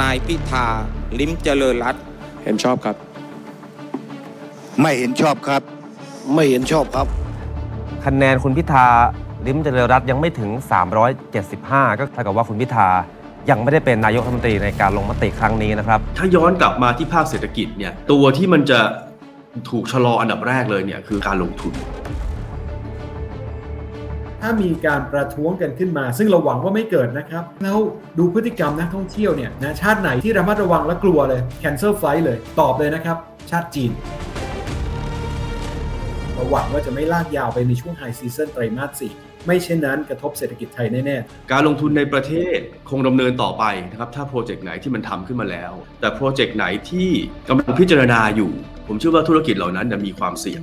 นายพิธา ลิ้มเจริญรัตน์เห็นชอบครับ ไม่เห็นชอบครับ ไม่เห็นชอบครับ คะแนนคุณพิธา ลิ้มเจริญรัตน์ยังไม่ถึง 375 ก็เท่ากับว่าคุณพิธายังไม่ได้เป็นนายกรัฐมนตรีในการลงมติครั้งนี้นะครับ ถ้าย้อนกลับมาที่ภาคเศรษฐกิจเนี่ยตัวที่มันจะถูกชะลออันดับแรกเลยเนี่ยคือการลงทุน ถ้ามีการประท้วงกันขึ้นมา ซึ่งเราหวังว่าไม่เกิดนะครับ แล้วดูพฤติกรรมนักท่องเที่ยวเนี่ยนะชาติไหนที่ระมัดระวังและกลัวเลย cancel flight เลยตอบเลยนะครับ ชาติจีนเราหวังว่าจะไม่ลากยาวไปในช่วง high season ไตรมาส4ไม่เช่นนั้นกระทบเศรษฐกิจไทยแน่ๆ การลงทุนในประเทศคงดำเนินต่อไปนะครับถ้าโปรเจกต์ไหนที่มันทำขึ้นมาแล้ว แต่โปรเจกต์ไหนที่กำลังพิจารณาอยู่ ผมเชื่อว่าธุรกิจเหล่านั้นจะมีความเสี่ยง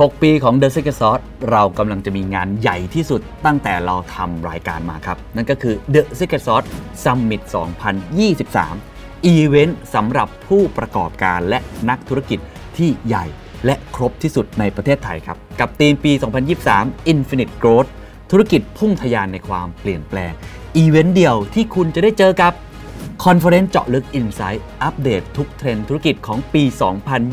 6 ปีของ The Secret Sauce เรากำลังจะมีงานใหญ่ที่สุดตั้งแต่เราทำรายการมาครับ นั่นก็คือ The Secret Sauce Summit 2023 อีเวนต์สำหรับผู้ประกอบการและนักธุรกิจที่ใหญ่และครบที่สุดในประเทศไทยครับ กับธีมปี 2023 Infinite Growth ธุรกิจพุ่งทะยานในความเปลี่ยนแปลง อีเวนต์เดียวที่คุณจะได้เจอกับ conference เจาะลึก Insight อัปเดตทุกเทรนด์ธุรกิจของปี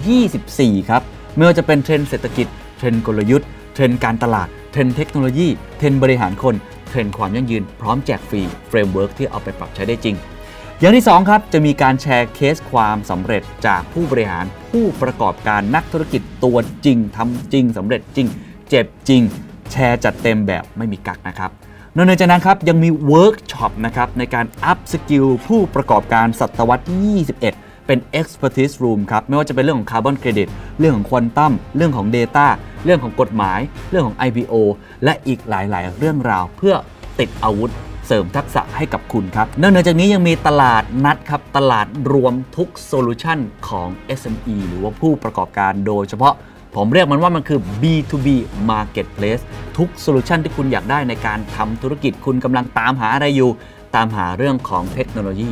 2024 ครับ ไม่ว่าจะเป็นเทรนด์เศรษฐกิจ เทรนด์กลยุทธ์ เทรนด์การตลาด เทรนด์เทคโนโลยี เทรนด์บริหารคน เทรนด์ความยั่งยืน พร้อมแจกฟรี framework ที่เอาไปปรับใช้ได้จริง อย่างที่ 2 ครับ จะมีการแชร์เคสความสำเร็จจากผู้บริหารผู้ประกอบการนักธุรกิจตัวจริงทำจริงสำเร็จจริง เจ็บจริง แชร์จัดเต็มแบบไม่มีกักนะครับนอกจากนั้นครับยังมีเวิร์กช็อปนะครับในการ upskill ผู้ประกอบการศตวรรษที่21 เป็น expertise room ครับ ไม่ว่าจะเป็นเรื่องของคาร์บอนเครดิตเรื่องของควอนตัมเรื่องของ Data เรื่องของกฎหมาย เรื่องของ IPO และอีกหลาย ๆ เรื่องราวเพื่อติดอาวุธเสริมทักษะให้กับคุณครับนอกจากนี้ยังมีตลาดนัดครับ ตลาดรวมทุกโซลูชันของ SME หรือว่าผู้ประกอบการโดยเฉพาะผมเรียกมันว่ามันคือ B2B Marketplace ทุกโซลูชันที่คุณอยากได้ในการทำธุรกิจคุณกำลังตามหาอะไรอยู่ ตามหาเรื่องของเทคโนโลยี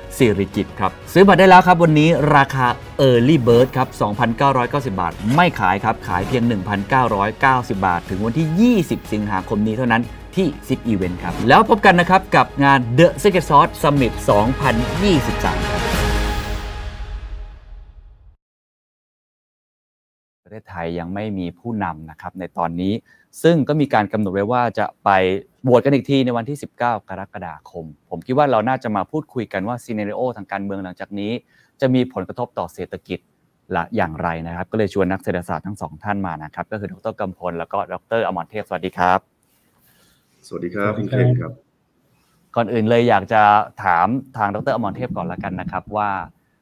สิริกิติ์ครับ ซื้อบัตรได้แล้วครับ วันนี้ราคา Early Bird ครับ 2,990 บาท ไม่ขายครับ ขายเพียง 1,990 บาท ถึงวันที่ 20 สิงหาคมนี้เท่านั้นที่ Zipevent ครับ แล้วพบกันนะครับ กับงาน The Secret Sauce Summit 2023 ประเทศไทยยังไม่มีผู้นำนะครับในตอนนี้ ซึ่งก็มีการกำหนดไว้ว่าจะไปโหวตกันอีกทีในวันที่ 19 กรกฎาคม ผมคิดว่าเราน่าจะมาพูดคุยกันว่าซีเน r รโอทางการเมืองหลังจากนี้ จะมีผลกระทบต่อเศรษฐกิจละอย่างไรนะครับ ก็เลยชวนนักเศรษฐศาสตร์ทั้งสองท่านมานะครับ ก็คือดรกำพลแล้วก็ดรอมรเทพสวัสดีครับ สวัสดีครับคุณเคนครับ ก่อนอื่นเลยอยากจะถามทางดรอมรเทพก่อนละกันนะครับว่า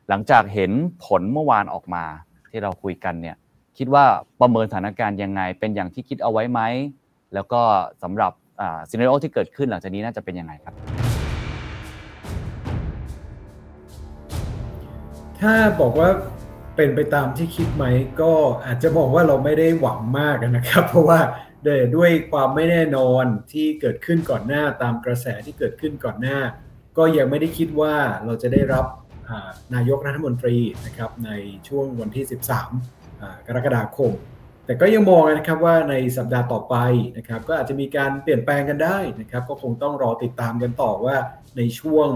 หลังจากเห็นผลเมื่อวานออกมาที่เราคุยกันเนี่ย คิดว่าประเมินสถานการณ์ยังไง เป็นอย่างที่คิดเอาไว้ไหม แล้วก็สำหรับซีนารโอที่เกิดขึ้นหลังจากนี้น่าจะเป็นยังไงครับ ถ้าบอกว่าเป็นไปตามที่คิดไหม ก็อาจจะบอกว่าเราไม่ได้หวังมากนะครับ เพราะว่าด้วยความไม่แน่นอนที่เกิดขึ้นก่อนหน้าตามกระแสที่เกิดขึ้นก่อนหน้า ก็ยังไม่ได้คิดว่าเราจะได้รับนายกรัฐมนตรีนะครับในช่วงวันที่ 13 กรกฎาคม แต่ก็ยังมองนะครับว่าในสัปดาห์ต่อไปนะครับก็อาจจะมีการเปลี่ยนแปลงกันได้นะครับ ก็คงต้องรอติดตามกันต่อว่าในช่วง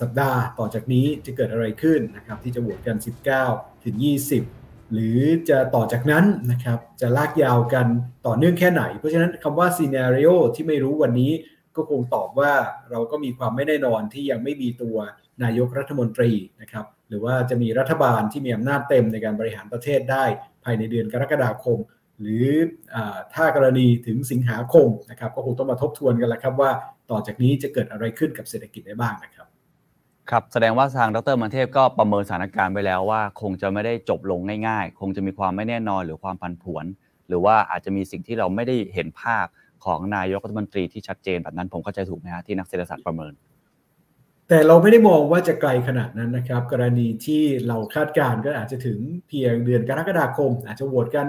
สัปดาห์ต่อจากนี้จะเกิดอะไรขึ้นนะครับที่จะโหวตกัน 19 ถึง 20 หรือจะต่อจากนั้นนะครับจะลากยาวกันต่อเนื่องแค่ไหน เพราะฉะนั้นคำว่าซีนารีโอที่ไม่รู้วันนี้ก็คงตอบว่าเราก็มีความไม่แน่นอนที่ยังไม่มีตัวนายกรัฐมนตรีนะครับ หรือว่าจะมีรัฐบาลที่มีอำนาจเต็มในการบริหารประเทศได้ ภายในเดือนกรกฎาคม หรืออถ้ากรณีถึงสิงหาคมนะครับก็คงต้องมาทบทวนกันแล้วครับว่าต่อจากนี้จะเกิดอะไรขึ้นกับเศรษฐกิจได้บ้างนะครับครับแสดงว่าทางดรมันเทพก็ประเมินสถานการณ์ไว้แล้วว่า คงจะไม่ได้จบลงง่ายๆ คงจะมีความไม่แน่นอนหรือความผันผวน หรือว่าอาจจะมีสิ่งที่เราไม่ได้เห็นภาพของนายกรัฐมนตรีที่ชัดเจนแบบนั้นผมเข้าใจถูกไหมฮะที่นักเศรษฐศาสตร์ประเมิน แต่เราไม่ได้มองว่าจะไกลขนาดนั้นนะครับ กรณีที่เราคาดการณ์ก็อาจจะถึงเพียงเดือนกรกฎาคม อาจจะโหวตกัน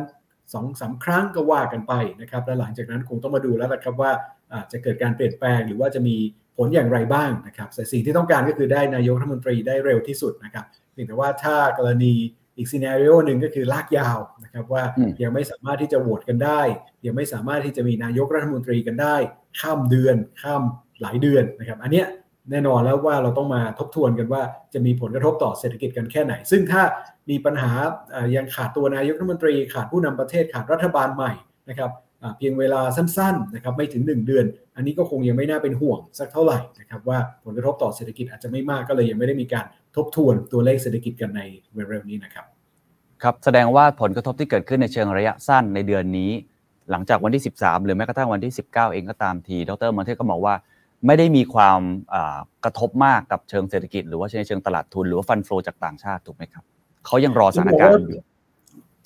สองสาครั้งก็ว่ากันไปนะครับและหลังจากนั้นคงต้องมาดูแล้วนะครับว่าอาจจะเกิดการเปลี่ยนแปลงหรือว่าจะมีผลอย่างไรบ้างนะครับแต่สิ่งที่ต้องการก็คือได้นายกรัฐมนตรีได้เร็วที่สุดนะครับเพียงแต่ว่าถ้ากรณีอีกซีนารีโอหนึ่งก็คือลากยาวนะครับว่ายังไม่สามารถที่จะโหวตกันได้ ยังไม่สามารถที่จะมีนายกรัฐมนตรีกันได้ ข้ามเดือนข้ามหลายเดือนนะครับ อันเนี้ย แน่นอนแล้วว่าเราต้องมาทบทวนกันว่าจะมีผลกระทบต่อเศรษฐกิจกันแค่ไหน ซึ่งถ้ามีปัญหายังขาดตัวนายกรัฐมนตรี ขาดผู้นำประเทศขาดรัฐบาลใหม่นะครับเพียงเวลาสั้นๆนะครับไม่ถึง 1 เดือน อันนี้ก็คงยังไม่น่าเป็นห่วงสักเท่าไหร่นะครับว่าผลกระทบต่อเศรษฐกิจอาจจะไม่มากก็เลยยังไม่ได้มีการทบทวนตัวเลขเศรษฐกิจกันในเร็วๆนี้นะครับครับแสดงว่าผลกระทบที่เกิดขึ้นในเชิงระยะสั้นในเดือนนี้ หลังจากวันที่ 13 หรือแม้กระทั่งวันที่ 19 เองก็ตามที ดรมันเทพก็บอกว่า ไม่ได้มีความกระทบมากกับเชิงเศรษฐกิจ หรือว่าในเชิงตลาดทุนหรือว่าฟันโฟจากต่างชาติถูกไหมครับเขายังรอสถานการณ์อยู่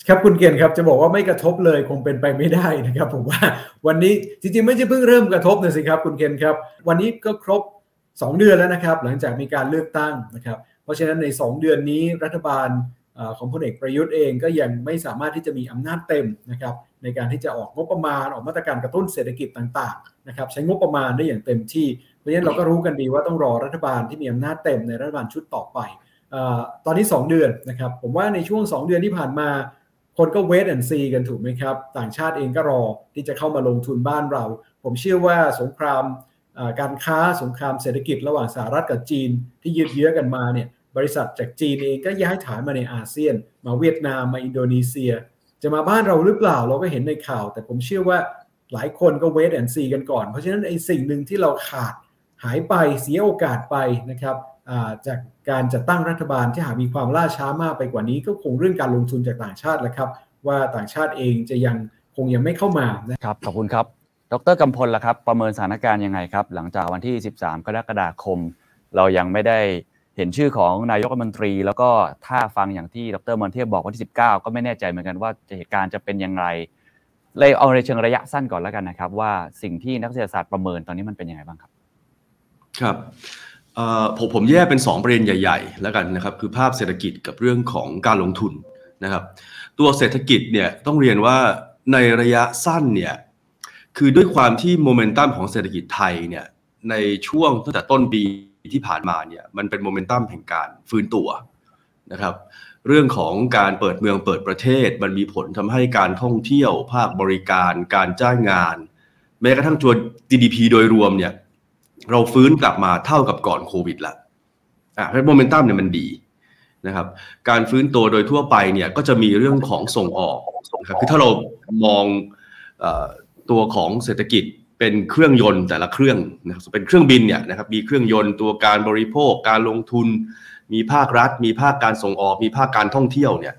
ครับคุณเกียรติครับจะบอกว่าไม่กระทบเลยคงเป็นไปไม่ได้นะครับ ผมว่าวันนี้จริงๆ ไม่ใช่เพิ่งเริ่มกระทบนะสิครับ คุณเกียรติครับ วันนี้ก็ครบ 2 เดือนแล้วนะครับ หลังจากมีการเลือกตั้งนะครับ เพราะฉะนั้นใน 2 เดือนนี้รัฐบาลของพลเอกประยุทธ์เองก็ยังไม่สามารถที่จะมีอำนาจเต็มนะครับ ในการที่จะออกงบประมาณออกมาตรการกระตุ้นเศรษฐกิจต่างๆนะครับใช้งบประมาณได้อย่างเต็มที่ เพราะฉะนั้นเราก็รู้กันดีว่าต้องรอรัฐบาลที่มีอำนาจเต็มในรัฐบาลชุดต่อไปอตอนนี้ 2 เดือนนะครับผมว่าในช่วง 2 เดือนที่ผ่านมา คนก็เวทแอนซีกันถูกไหมครับ ต่างชาติเองก็รอที่จะเข้ามาลงทุนบ้านเรา ผมเชื่อว่าสงครามการค้าสงครามเศรษฐกิจระหว่างสหรัฐกับจีนที่ยืดเยื้อกันมาเนี่ยบริษัทจากจีนเองก็ย้ายฐานมาในอาเซียน มาเวียดนามมาอินโดนีเซีย จะมาบ้านเราหรือเปล่าเราก็เห็นในข่าว แต่ผมเชื่อว่าหลายคนก็เวทแอนซีกันก่อน เพราะฉะนั้นไอ้สิ่งหนึ่งที่เราขาดหายไปเสียโอกาสไปนะครับจากการจัดตั้งรัฐบาลที่หากมีความล่าช้ามากไปกว่านี้ ก็คงเรื่องการลงทุนจากต่างชาติแหละครับ ว่าต่างชาติเองจะยังคงยังไม่เข้ามานะครับขอบคุณครับ ดรกำพลล่ะครับ ประเมินสถานการณ์ยังไงครับ หลังจากวันที่ 13 กรกฎาคม เรายังไม่ได้ ห็นชื่อของนายกรัฐมนตรี แล้วก็ถ้าฟังอย่างที่ดรมอนเทพบอกวันที่ 19 ก็ไม่แน่ใจเหมือนกันว่าเหตุการณ์จะเป็นยังไงเลยเอาในเชิงระยะสั้นก่อนแล้วกันนะครับ ว่าสิ่งที่นักเศรษฐศาสตร์ประเมินตอนนี้มันเป็นยังไงบ้างครับ ครับผมผมแยกเป็น 2 ประเด็นใหญ่ ๆ แล้วกันนะครับ คือภาพเศรษฐกิจกับเรื่องของการลงทุนนะครับ ตัวเศรษฐกิจเนี่ยต้องเรียนว่าในระยะสั้นเนี่ยคือด้วยความที่โมเมนตัมของเศรษฐกิจไทยเนี่ยในช่วงตั้งแต่ต้นปี ที่ผ่านมาเนี่ยมันเป็นโมเมนตัมแห่งการฟื้นตัวนะครับ เรื่องของการเปิดเมืองเปิดประเทศ มันมีผลทำให้การท่องเที่ยว ภาคบริการ การจ้างงาน แม้กระทั่งตัว GDP โดยรวมเนี่ยเราฟื้นกลับมาเท่ากับก่อนโควิดละอะเพราะโมเมนตัมเนี่ยมันดีนะครับ การฟื้นตัวโดยทั่วไปเนี่ยก็จะมีเรื่องของส่งออกนะครับคือถ้าเรามองอตัวของเศรษฐกิจ เป็นเครื่องยนต์แต่ละเครื่องนะครับเป็นเครื่องบินเนี่ยนะครับมีเครื่องยนต์ตัวการบริโภค การลงทุน มีภาครัฐ มีภาคการส่งออก มีภาคการท่องเที่ยวเนี่ย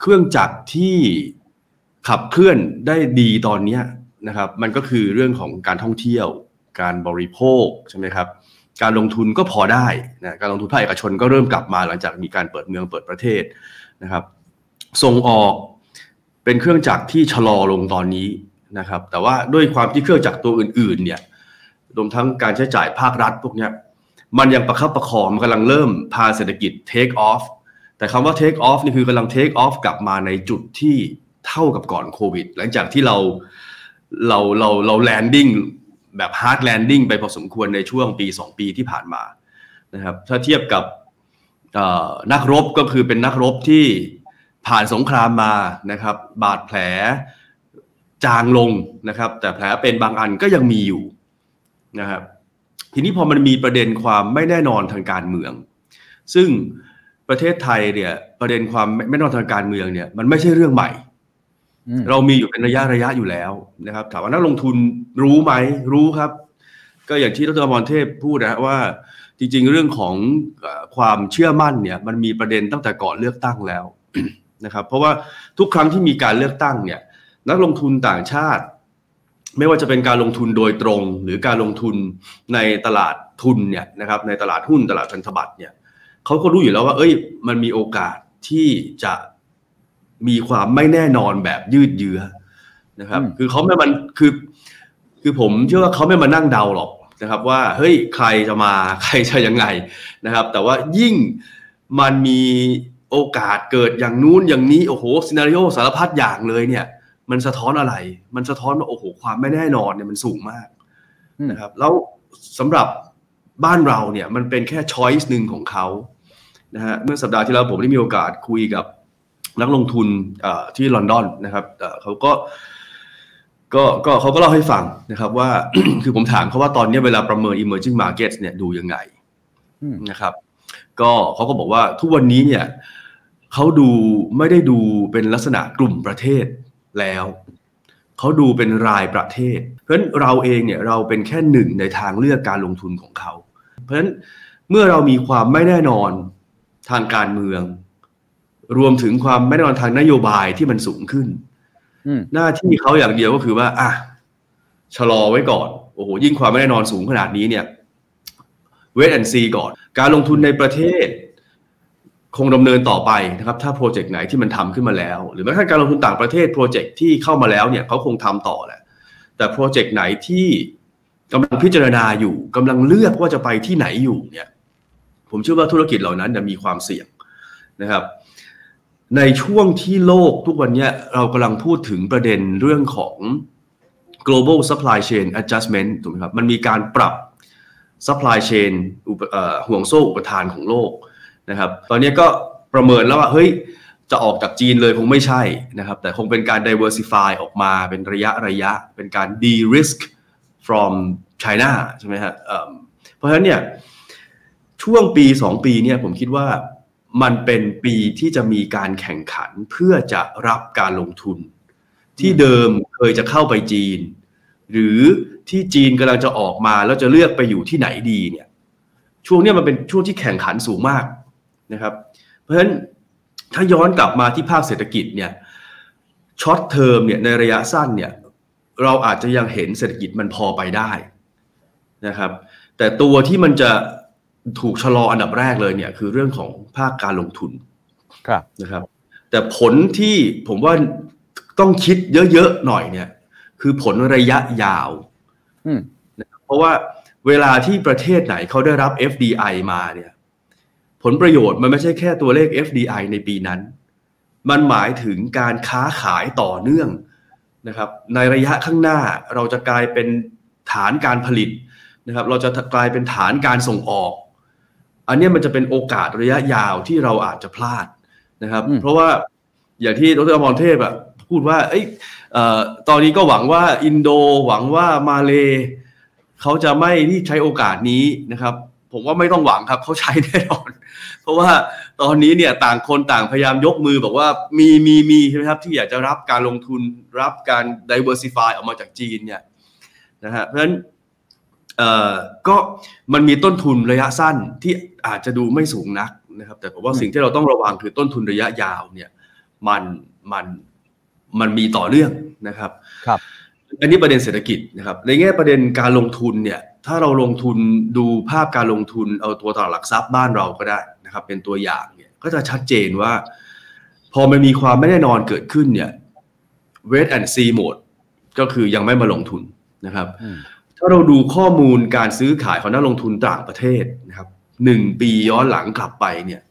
เครื่องจักรที่ขับเคลื่อนได้ดีตอนนี้นะครับมันก็คือเรื่องของการท่องเที่ยว การบริโภคใช่ไหมครับการลงทุนก็พอได้นะการลงทุนภาคเอกชนก็เริ่มกลับมาหลังจากมีการเปิดเมืองเปิดประเทศนะครับส่งออกเป็นเครื่องจักรที่ชะลอลงตอนนี้ นะครับ แต่ว่าด้วยความที่เครื่องจักรตัวอื่นๆเนี่ยรวมทั้งการใช้จ่ายภาครัฐพวกนี้มันยังประคับประคองมันกำลังเริ่มพาเศรษฐกิจ take off แต่คำว่า take off นี่คือกำลัง take off กลับมาในจุดที่เท่ากับก่อนโควิด หลังจากที่เราเราเราเรา landing แบบ hard landing ไปพอสมควรในช่วงปี 2 ปีที่ผ่านมานะครับถ้าเทียบกับนักรบก็คือเป็นนักรบที่ผ่านสงครามมานะครับ บาดแผล จางลงนะครับ แต่แผลเป็นบางอันก็ยังมีอยู่นะครับทีนี้พอมันมีประเด็นความไม่แน่นอนทางการเมือง ซึ่งประเทศไทยเนี่ยประเด็นความไม่แน่นอนทางการเมืองเนี่ยมันไม่ใช่เรื่องใหม่อืมเรามีอยู่เป็นระยะระยะอยู่แล้วนะครับถามว่านักลงทุนรู้ไหมรู้ครับ ก็อย่างที่ดรอมรเทพพูดนะฮะว่าจริงๆ เรื่องของเอ่อความเชื่อมั่นเนี่ยมันมีประเด็นตั้งแต่ก่อนเลือกตั้งแล้วนะครับเพราะว่าทุกครั้งที่มีการเลือกตั้งเนี่ย นักลงทุนต่างชาติ ไม่ว่าจะเป็นการลงทุนโดยตรง หรือการลงทุนในตลาดทุนเนี่ยนะครับในตลาดหุ้นตลาดพันธบัตรเนี่ยเขาก็รู้อยู่แล้วว่า เอ้ย มันมีโอกาสที่จะมีความไม่แน่นอนแบบยืดเยื้อนะครับอืมคือเขาไม่มันคือ คือผมเชื่อว่าเขาไม่มานั่งเดาหรอกนะครับ ว่าเฮ้ยใครจะมาใครจะยังไงนะครับ แต่ว่ายิ่งมันมีโอกาสเกิดอย่างนู้นอย่างนี้โอ้โหซีนารีโอสารพัดอย่างเลยเนี่ย มันสะท้อนอะไร มันสะท้อนว่าโอ้โหความไม่แน่นอนเนี่ยมันสูงมากอืมนะครับ แล้วสำหรับบ้านเราเนี่ยมันเป็นแค่ช้อยส์หนึ่งของเขานะฮะเมื่อสัปดาห์ที่แล้วผมได้มีโอกาสคุยกับนักลงทุนเอ่อที่ลอนดอนนะครับเอ่อเขาก็ก็ก็เขาก็เล่าให้ฟังนะครับว่าคือผมถามเขาว่าตอนนี้เวลาประเมิน emerging markets เนี่ยดูยังไงอืมนะครับ ก็เขาก็บอกว่าทุกวันนี้เนี่ยเขาดูไม่ได้ดูเป็นลักษณะกลุ่มประเทศ แล้วเขาดูเป็นรายประเทศ เพราะฉะนั้นเราเองเนี่ยเราเป็นแค่หนึ่งในทางเลือกการลงทุนของเขา เพราะฉะนั้นเมื่อเรามีความไม่แน่นอนทางการเมือง รวมถึงความไม่แน่นอนทางนโยบายที่มันสูงขึ้นอืมหน้าที่เขาอย่างเดียวก็คือว่า อะชะลอไว้ก่อนโอ้โหยิ่งความไม่แน่นอนสูงขนาดนี้เนี่ยเวทแอนซีก่อน การลงทุนในประเทศ คงดำเนินต่อไปนะครับ ถ้าโปรเจกต์ไหนที่มันทำขึ้นมาแล้ว หรือแม้กระทั่งการลงทุนต่างประเทศโปรเจกต์ที่เข้ามาแล้วเนี่ยเขาคงทำต่อแหละ แต่โปรเจกต์ไหนที่กำลังพิจารณาอยู่กำลังเลือกว่าจะไปที่ไหนอยู่เนี่ย ผมเชื่อว่าธุรกิจเหล่านั้นจะมีความเสี่ยงนะครับ ในช่วงที่โลกทุกวันนี้เรากำลังพูดถึงประเด็นเรื่องของ global supply chain adjustment ถูกไหมครับ มันมีการปรับ supply chain ห่วงโซ่อุปทานของโลก นะครับ ตอนนี้ก็ประเมินแล้วว่าเฮ้ยจะออกจากจีนเลยคงไม่ใช่นะครับ แต่คงเป็นการ diversify ออกมาเป็นระยะระยะ เป็นการ de-risk from China ใช่ไหมฮะเอิ่มเพราะฉะนั้นเนี่ยช่วงปี 2 ปีเนี่ยผมคิดว่ามันเป็นปีที่จะมีการแข่งขันเพื่อจะรับการลงทุน ที่เดิมเคยจะเข้าไปจีน หรือที่จีนกำลังจะออกมาแล้วจะเลือกไปอยู่ที่ไหนดีเนี่ยช่วงเนี้ยมันเป็นช่วงที่แข่งขันสูงมาก นะครับ เพราะฉะนั้นถ้าย้อนกลับมาที่ภาคเศรษฐกิจเนี่ยช็อตเทอมเนี่ยในระยะสั้นเนี่ยเราอาจจะยังเห็นเศรษฐกิจมันพอไปได้นะครับ แต่ตัวที่มันจะถูกชะลออันดับแรกเลยเนี่ยคือเรื่องของภาคการลงทุนครับนะครับ แต่ผลที่ผมว่าต้องคิดเยอะๆหน่อยเนี่ย คือผลระยะยาวอืมนะครับเพราะว่าเวลาที่ประเทศไหนเขาได้รับ FDI มาเนี่ย ผลประโยชน์มันไม่ใช่แค่ตัวเลข FDI ในปีนั้น มันหมายถึงการค้าขายต่อเนื่องนะครับ ในระยะข้างหน้าเราจะกลายเป็นฐานการผลิตนะครับ เราจะกลายเป็นฐานการส่งออก อันเนี้ยมันจะเป็นโอกาสระยะยาวที่เราอาจจะพลาดนะครับอืมเพราะว่าอย่างที่ดรอมรเทพอะพูดว่าเอ้ยเอ่อตอนนี้ก็หวังว่าอินโดหวังว่ามาเลเขาจะไม่ที่ใช้โอกาสนี้นะครับ ผมว่าไม่ต้องหวังครับเขาใช้แน่นอน เพราะว่าตอนนี้เนี่ยต่างคนต่างพยายามยกมือบอกว่ามีมีมีใช่ไหมครับที่อยากจะรับการลงทุนรับการ diversify ออกมาจากจีนเนี่ยนะฮะเพราะฉะนั้นเอ่อก็มันมีต้นทุนระยะสั้นที่อาจจะดูไม่สูงนักนะครับ แต่ผมว่าสิ่งที่เราต้องระวังคือต้นทุนระยะยาวเนี่ยมันมันมันมีต่อเนื่องนะครับครับ อันนี้ประเด็นเศรษฐกิจนะครับ ในแง่ประเด็นการลงทุนเนี่ย ถ้าเราลงทุนดูภาพการลงทุนเอาตัวตลาดหลักทรัพย์บ้านเราก็ได้นะครับ เป็นตัวอย่างเนี่ยก็จะชัดเจนว่า พอมันมีความไม่แน่นอนเกิดขึ้นเนี่ย wait and see mode ก็คือยังไม่มาลงทุนนะครับอืมถ้าเราดูข้อมูลการซื้อขายของนักลงทุนต่างประเทศนะครับหนึ่งปีย้อนหลังกลับไปเนี่ย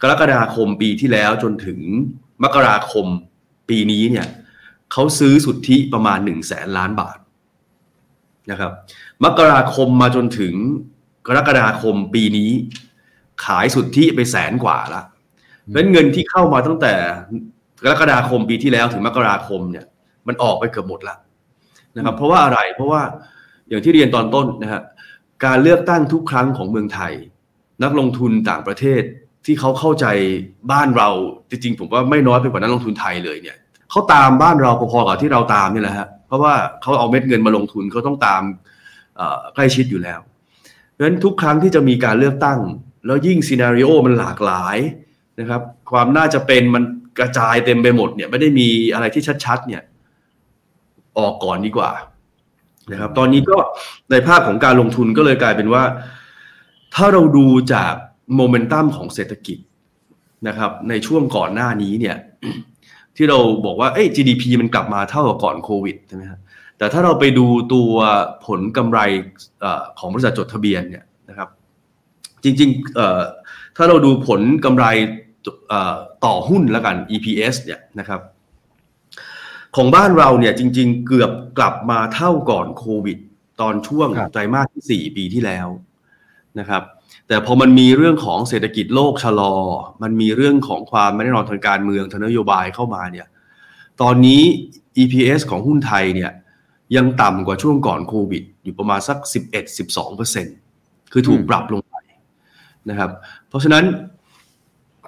กรกฎาคมปีที่แล้วจนถึงมกราคมปีนี้เนี่ยเขาซื้อสุทธิประมาณ1นึ่งแสนล้านบาทนะครับ มกราคมมาจนถึงกรกฎาคมปีนี้ ขายสุทธิไปแสนกว่าละเพราะฉะนั้นเงินที่เข้ามาตั้งแต่กรกฎาคมปีที่แล้วถึงมกราคมเนี่ย มันออกไปเกือบหมดละนะครับ เพราะว่าอะไรเพราะว่าอย่างที่เรียนตอนต้นนะฮะการเลือกตั้งทุกครั้งของเมืองไทย นักลงทุนต่างประเทศที่เขาเข้าใจบ้านเราจริงๆผมว่าไม่น้อยไปกว่านักลงทุนไทยเลยเนี่ยเขาตามบ้านเราพอๆกับที่เราตามนี่แหละฮะเพราะว่าเขาเอาเม็ดเงินมาลงทุนเขาต้องตามเอ่อ ใกล้ชิดอยู่แล้วเพราะฉะนั้นทุกครั้งที่จะมีการเลือกตั้ง แล้วยิ่งซีนารีโอมันหลากหลายนะครับ ความน่าจะเป็นมันกระจายเต็มไปหมดเนี่ยไม่ได้มีอะไรที่ชัดๆเนี่ยออกก่อนดีกว่านะครับ ตอนนี้ก็ในภาพของการลงทุนก็เลยกลายเป็นว่า ถ้าเราดูจากโมเมนตัมของเศรษฐกิจนะครับ ในช่วงก่อนหน้านี้เนี่ย ที่เราบอกว่าเอ้ย GDP มันกลับมาเท่ากับก่อนโควิดใช่ไหมครับ แต่ถ้าเราไปดูตัวผลกำไรเออของบริษัทจดทะเบียนเนี่ยนะครับ จริงๆเอ่อถ้าเราดูผลกำไรเอ่อต่อหุ้นแล้วกัน EPS เนี่ยนะครับ ของบ้านเราเนี่ยจริง ๆ เกือบกลับมาเท่าก่อนโควิด ตอนช่วงครับไตรมาสที่ 4 ปีที่แล้วนะครับ แต่พอมันมีเรื่องของเศรษฐกิจโลกชะลอ มันมีเรื่องของความไม่แน่นอนทางการเมืองทางนโยบายเข้ามาเนี่ย ตอนนี้ EPS ของหุ้นไทยเนี่ย ยังต่ำกว่าช่วงก่อนโควิด อยู่ประมาณสัก 11-12%คือถูกปรับลงไปนะครับ เพราะฉะนั้น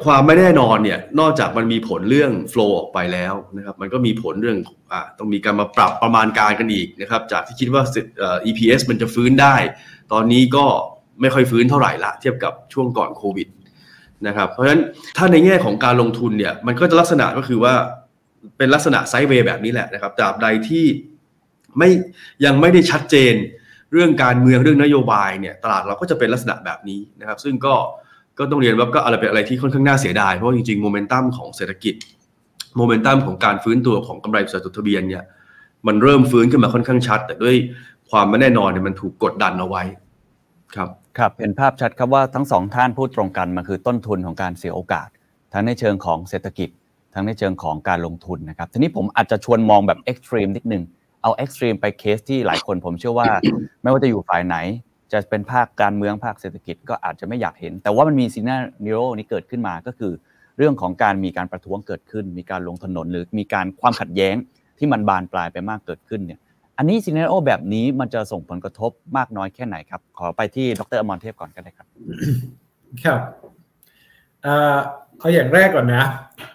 ความไม่แน่นอนเนี่ยนอกจากมันมีผลเรื่อง flow ออกไปแล้วนะครับมันก็มีผลเรื่องอ่าต้องมีการมาปรับประมาณการกันอีกนะครับจากที่คิดว่าเอ่อ EPS มันจะฟื้นได้ ตอนนี้ก็ไม่ค่อยฟื้นเท่าไหร่ละเทียบกับช่วงก่อนโควิดนะครับเพราะฉะนั้นถ้าในแง่ของการลงทุนเนี่ยมันก็จะลักษณะก็คือว่าเป็นลักษณะไซด์เวย์แบบนี้แหละนะครับตราบใดที่ ไม่ยังไม่ได้ชัดเจนเรื่องการเมืองเรื่องนโยบายเนี่ยตลาดเราก็จะเป็นลักษณะแบบนี้นะครับ ซึ่งก็ก็ต้องเรียนว่าก็อะไรเป็นอะไรที่ค่อนข้างน่าเสียดายเพราะจริงๆโมเมนตัมของเศรษฐกิจโมเมนตัมของการฟื้นตัวของกำไรบริษัทจดทะเบียนเนี่ยมันเริ่มฟื้นขึ้นมาค่อนข้างชัด แต่ด้วยความไม่แน่นอนเนี่ยมันถูกกดดันเอาไว้ครับครับเห็นภาพชัดครับว่าทั้งสองท่านพูดตรงกันมันคือต้นทุนของการเสียโอกาส ทั้งในเชิงของเศรษฐกิจ ทั้งในเชิงของการลงทุนนะครับทีนี้ผมอาจจะชวนมองแบบ extreme นิดนึง เอา extreme ไปเคสที่หลายคนผมเชื่อว่า ไม่ว่าจะอยู่ฝ่ายไหน จะเป็นภาคการเมืองภาคเศรษฐกิจก็อาจจะไม่อยากเห็น แต่ว่ามันมี scenario นี้เกิดขึ้นมาก็คือ เรื่องของการมีการประท้วงเกิดขึ้น มีการลงถนนหรือมีการความขัดแย้งที่มันบานปลายไปมากเกิดขึ้นเนี่ยอันนี้ซีนาริโอแบบนี้มันจะส่งผลกระทบมากน้อยแค่ไหนครับ ขอไปที่ดรอมรเทพก่อนก็ได้ครับ ครับเอ่อเอาอย่างแรกก่อนนะ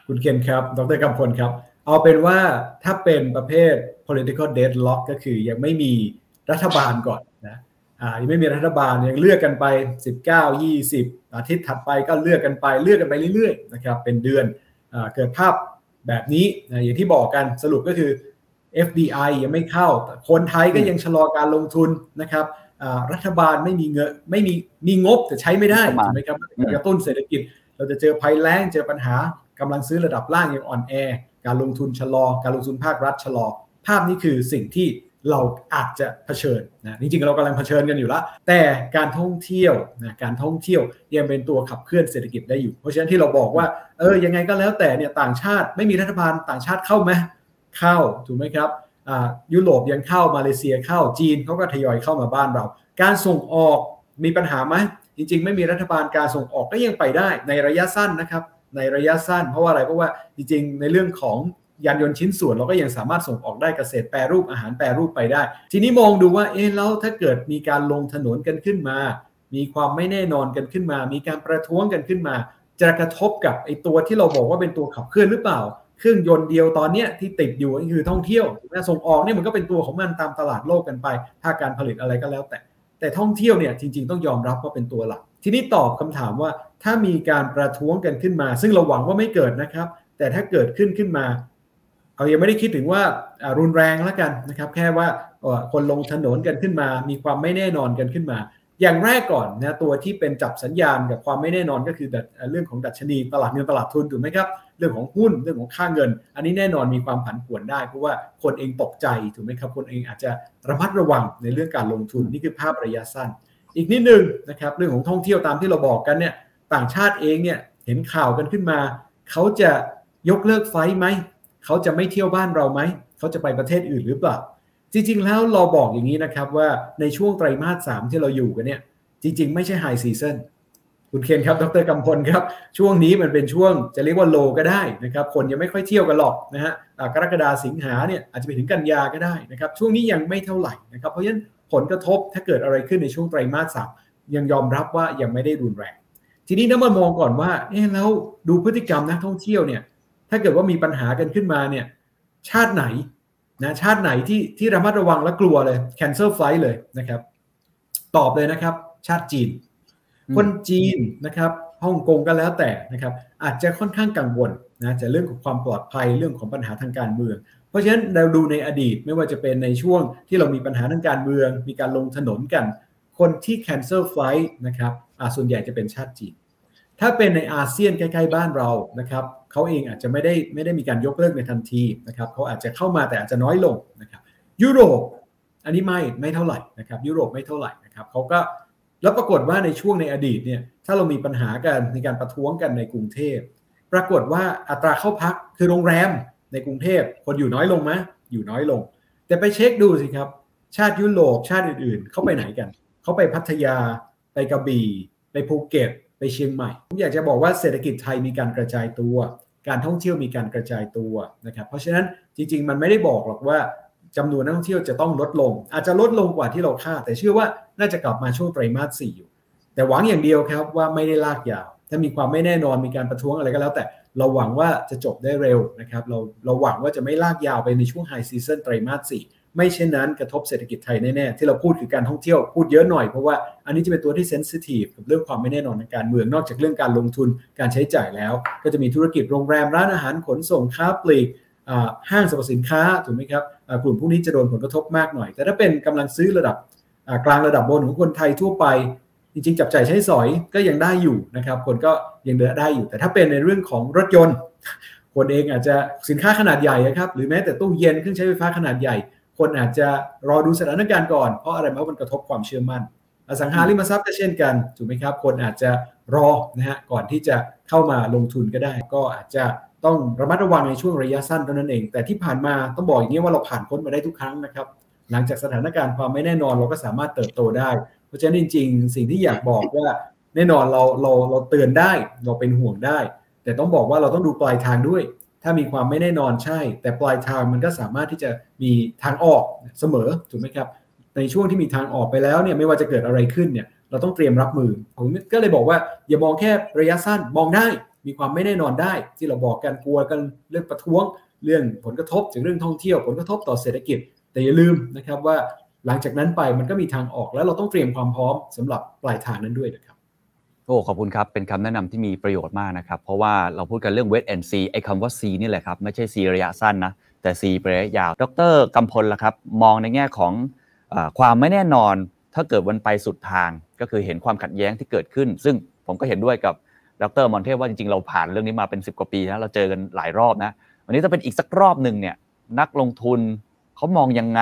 คุณเคนครับ ดรกำพลครับ เอาเป็นว่าถ้าเป็นประเภท political deadlock ก็คือยังไม่มีรัฐบาลก่อนนะอ่ายังไม่มีรัฐบาลยังเลือกกันไป 19 20 อาทิตย์ถัดไปก็เลือกกันไปเลือกกันไปเรื่อยๆนะครับเป็นเดือนอาเกิดภาพแบบนี้นะอย่างที่บอกกันสรุปก็คือ FDI ยังไม่เข้าแต่คนไทยก็ยังชะลอการลงทุนนะครับอ่ารัฐบาลไม่มีเงินไม่มีมีงบแต่ใช้ไม่ได้ประมาณถูกไหมครับกระตุ้นเศรษฐกิจ เราจะเจอภัยแล้งเจอปัญหากำลังซื้อระดับล่างยังอ่อนแอ การลงทุนชะลอ การลงทุนภาครัฐชะลอ ภาพนี้คือสิ่งที่เราอาจจะเผชิญนะจริงๆเรากำลังเผชิญกันอยู่ล้วแต่การท่องเที่ยวนะการท่องเที่ยวยังเป็นตัวขับเคลื่อนเศรษฐกิจได้อยู่ เพราะฉะนั้นที่เราบอกว่าเออยังไงก็แล้วแต่เนี่ยต่างชาติไม่มีรัฐบาลต่างชาติเข้าไหมเข้าถูกไหมครับอ่ายุโรปยังเข้ามาเลเซียเข้าจีนเขาก็ทยอยเข้ามาบ้านเรา การส่งออกมีปัญหาไหมจริง ๆ ไม่มีรัฐบาลการส่งออกก็ยังไปได้ในระยะสั้นนะครับในระยะสั้น เพราะว่าอะไรเพราะว่าจริงๆ ในเรื่องของ ยานยนต์ชิ้นส่วนเราก็ยังสามารถส่งออกได้เกษตรแปรรูปอาหารแปรรูปไปได้ ทีนี้มองดูว่าเอ๊ะแล้วถ้าเกิดมีการลงถนนกันขึ้นมา มีความไม่แน่นอนกันขึ้นมา มีการประท้วงกันขึ้นมา จะกระทบกับไอ้ตัวที่เราบอกว่าเป็นตัวขับเคลื่อนหรือเปล่า เครื่องยนต์เดียวตอนเนี้ยที่ติดอยู่ก็คือท่องเที่ยวนะส่งออกเนี่ยมันก็เป็นตัวของมันตามตลาดโลกกันไปภาคการผลิตอะไรก็แล้วแต่ แต่ท่องเที่ยวเนี่ยจริง ๆ ต้องยอมรับว่าเป็นตัวหลัก ทีนี้ตอบคำถามว่าถ้ามีการประท้วงกันขึ้นมา ซึ่งเราหวังว่าไม่เกิดนะครับ แต่ถ้าเกิดขึ้นขึ้นมา เอายังไม่ได้คิดถึงว่ารุนแรงแล้วกันนะครับ แค่ว่าคนลงถนนกันขึ้นมา มีความไม่แน่นอนกันขึ้นมา อย่างแรกก่อนนะตัวที่เป็นจับสัญญาณกับความไม่แน่นอนก็คือเรื่องของดัชนีตลาดเงินตลาดทุนถูกไหมครับเรื่องของหุ้นเรื่องของค่าเงิน อันนี้แน่นอนมีความผันผวนได้ เพราะว่าคนเองตกใจถูกไหมครับ คนเองอาจจะระมัดระวังในเรื่องการลงทุนนี่คือภาพระยะสั้น อีกนิดนึงนะครับเรื่องของท่องเที่ยวตามที่เราบอกกันเนี่ยต่างชาติเองเนี่ยเห็นข่าวกันขึ้นมา เขาจะยกเลิกไฟไหม เขาจะไม่เที่ยวบ้านเราไหม เขาจะไปประเทศอื่นหรือเปล่า จริง ๆ แล้วเราบอกอย่างนี้นะครับว่าในช่วงไตรมาสสามที่เราอยู่กันเนี่ย จริง ๆ ไม่ใช่ high season คุณเคนครับ ดรกำพลครับ ช่วงนี้มันเป็นช่วงจะเรียกว่า low ก็ได้นะครับ คนยังไม่ค่อยเที่ยวกันหรอกนะฮะอ่ากรกฎาสิงหาเนี่ยอาจจะไปถึงกันยาก็ได้นะครับ ช่วงนี้ยังไม่เท่าไหร่นะครับ เพราะฉะนั้นผลกระทบถ้าเกิดอะไรขึ้นในช่วงไตรมาสสามยังยอมรับว่ายังไม่ได้รุนแรง ทีนี้นี้มันมองก่อนว่าเอ๊ะแล้วดูพฤติกรรมนักท่องเที่ยวเนี่ย ถ้าเกิดว่ามีปัญหากันขึ้นมาเนี่ยชาติไหนนะชาติไหนที่ที่ระมัดระวังและกลัวเลย cancel flight เลยนะครับ ตอบเลยนะครับ ชาติจีน คนจีนนะครับฮ่องกงก็แล้วแต่นะครับ อาจจะค่อนข้างกังวลนะจะเรื่องของความปลอดภัยเรื่องของปัญหาทางการเมือง เพราะฉะนั้นเราดูในอดีตไม่ว่าจะเป็นในช่วงที่เรามีปัญหาทางการเมือง มีการลงถนนกัน คนที่ cancel flight นะครับส่วนใหญ่จะเป็นชาติจีน ถ้าเป็นในอาเซียนใกล้ๆบ้านเรานะครับ เขาเองอาจจะไม่ได้ไม่ได้มีการยกเลิกในทันทีนะครับเขาอาจจะเข้ามาแต่อาจจะน้อยลงนะครับยุโรปอันนี้ไม่ไม่เท่าไหร่นะครับยุโรปไม่เท่าไหร่นะครับเขาก็แล้วปรากฏว่าในช่วงในอดีตเนี่ยถ้าเรามีปัญหากันในการประท้วงกันในกรุงเทพ ปรากฏว่าอัตราเข้าพักคือโรงแรมในกรุงเทพคนอยู่น้อยลงไหมอยู่น้อยลง แต่ไปเช็คดูสิครับ ชาติยุโรปชาติอื่นๆเขาไปไหนกันเขาไปพัทยา ไปกระบี่ ไปภูเก็ต ไปเชียงใหม่ ผมอยากจะบอกว่าเศรษฐกิจไทยมีการกระจายตัว การท่องเที่ยวมีการกระจายตัวนะครับ เพราะฉะนั้นจริง ๆ มันไม่ได้บอกหรอกว่าจำนวนนักท่องเที่ยวจะต้องลดลง อาจจะลดลงกว่าที่เราคาดแต่เชื่อว่าน่าจะกลับมาช่วงไตรมาสสี่อยู่ แต่หวังอย่างเดียวครับว่าไม่ได้ลากยาว ถ้ามีความไม่แน่นอนมีการประท้วงอะไรก็แล้ว แต่เราหวังว่าจะจบได้เร็วนะครับเราเราหวังว่าจะไม่ลากยาวไปในช่วงไฮซีซันไตรมาสสี่ ไม่เช่นนั้นกระทบเศรษฐกิจไทยแน่ๆที่เราพูดคือการท่องเที่ยวพูดเยอะหน่อยเพราะว่าอันนี้จะเป็นตัวที่เซนซิทีฟกับเรื่องความไม่แน่นอนทางการเมืองนอกจากเรื่องการลงทุนการใช้จ่ายแล้ว ก็จะมีธุรกิจโรงแรมร้านอาหารขนส่งค้าปลีกห้างสรรพสินค้าถูกไหมครับกลุ่มพวกนี้จะโดนผลกระทบมากหน่อย แต่ถ้าเป็นกำลังซื้อระดับกลางระดับบนของคนไทยทั่วไป จริงๆ จับจ่ายใช้สอยก็ยังได้อยู่นะครับ คนก็ยังเดือได้อยู่ แต่ถ้าเป็นในเรื่องของรถยนต์ คนเองอาจจะสินค้าขนาดใหญ่ครับหรือแม้แต่ตู้เย็นเครื่องใช้ไฟฟ้าขนาดใหญ่ คนอาจจะรอดูสถานการณ์ก่อน เพราะอะไรเพราะมันกระทบความเชื่อมั่น อสังหาริมทรัพย์ก็เช่นกันถูกไหมครับ คนอาจจะรอนะฮะก่อนที่จะเข้ามาลงทุนก็ได้ ก็อาจจะต้องระมัดระวังในช่วงระยะสั้นเท่านั้นเอง แต่ที่ผ่านมาต้องบอกอย่างนี้ว่าเราผ่านพ้นมาได้ทุกครั้งนะครับ หลังจากสถานการณ์ความไม่แน่นอนเราก็สามารถเติบโตได้ เพราะฉะนั้นจริง ๆ สิ่งที่อยากบอกว่าแน่นอนเราเราเราเตือนได้เราเป็นห่วงได้ แต่ต้องบอกว่าเราต้องดูปลายทางด้วย ถ้ามีความไม่แน่นอนใช่ แต่ปลายทางมันก็สามารถที่จะมีทางออกเสมอถูกไหมครับ ในช่วงที่มีทางออกไปแล้วเนี่ยไม่ว่าจะเกิดอะไรขึ้นเนี่ยเราต้องเตรียมรับมือผมก็เลยบอกว่า อย่ามองแค่ระยะสั้นมองได้ มีความไม่แน่นอนได้ ที่เราบอกกันกลัวกันเรื่องประท้วง เรื่องผลกระทบจากเรื่องท่องเที่ยว ผลกระทบต่อเศรษฐกิจ แต่อย่าลืมนะครับว่าหลังจากนั้นไปมันก็มีทางออกแล้วเราต้องเตรียมความพร้อมสำหรับปลายทางนั้นด้วยนะครับ โอ้ขอบคุณครับ เป็นคำแนะนำที่มีประโยชน์มากนะครับ เพราะว่าเราพูดกันเรื่อง wait and see ไอ้คำว่า see นี่แหละครับ ไม่ใช่ see ระยะสั้นนะ แต่ see ระยะยาว ดรกำพลล่ะครับ มองในแง่ของอความไม่แน่นอน ถ้าเกิดวันไปสุดทาง ก็คือเห็นความขัดแย้งที่เกิดขึ้น ซึ่งผมก็เห็นด้วยกับดรมอนเทพว่าจริงๆ เราผ่านเรื่องนี้มาเป็น 10 กว่าปีนะเราเจอกันหลายรอบนะ วันนี้ถ้าเป็นอีกสักรอบหนึ่งเนี่ยนักลงทุนเขามองยังไง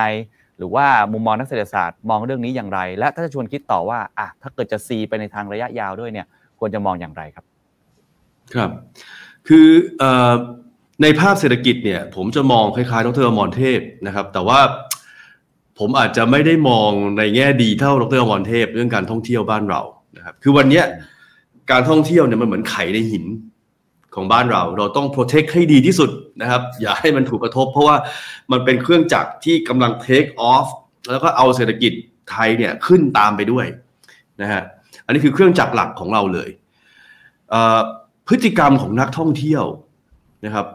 หรือว่ามุมมองนักเศรษฐศาสตร์มองเรื่องนี้อย่างไร และถ้าจะชวนคิดต่อว่าอะถ้าเกิดจะซีไปในทางระยะยาวด้วยเนี่ยควรจะมองอย่างไรครับ ครับ คือในภาพเศรษฐกิจเนี่ย ผมจะมองคล้ายๆดรอมรเทพนะครับ แต่ว่าผมอาจจะไม่ได้มองในแง่ดีเท่าดรอมรเทพเรื่องการท่องเที่ยวบ้านเรานะครับ คือวันนี้การท่องเที่ยวเนี่ยมันเหมือนไข่ในหิน ของบ้านเรา เราต้องโปรเทคให้ดีที่สุดนะครับ อย่าให้มันถูกกระทบ เพราะว่ามันเป็นเครื่องจักรที่กำลังเทคออฟแล้วก็เอาเศรษฐกิจไทยเนี่ยขึ้นตามไปด้วยนะฮะอันนี้คือเครื่องจักรหลักของเราเลยพฤติกรรมของนักท่องเที่ยวนะครับ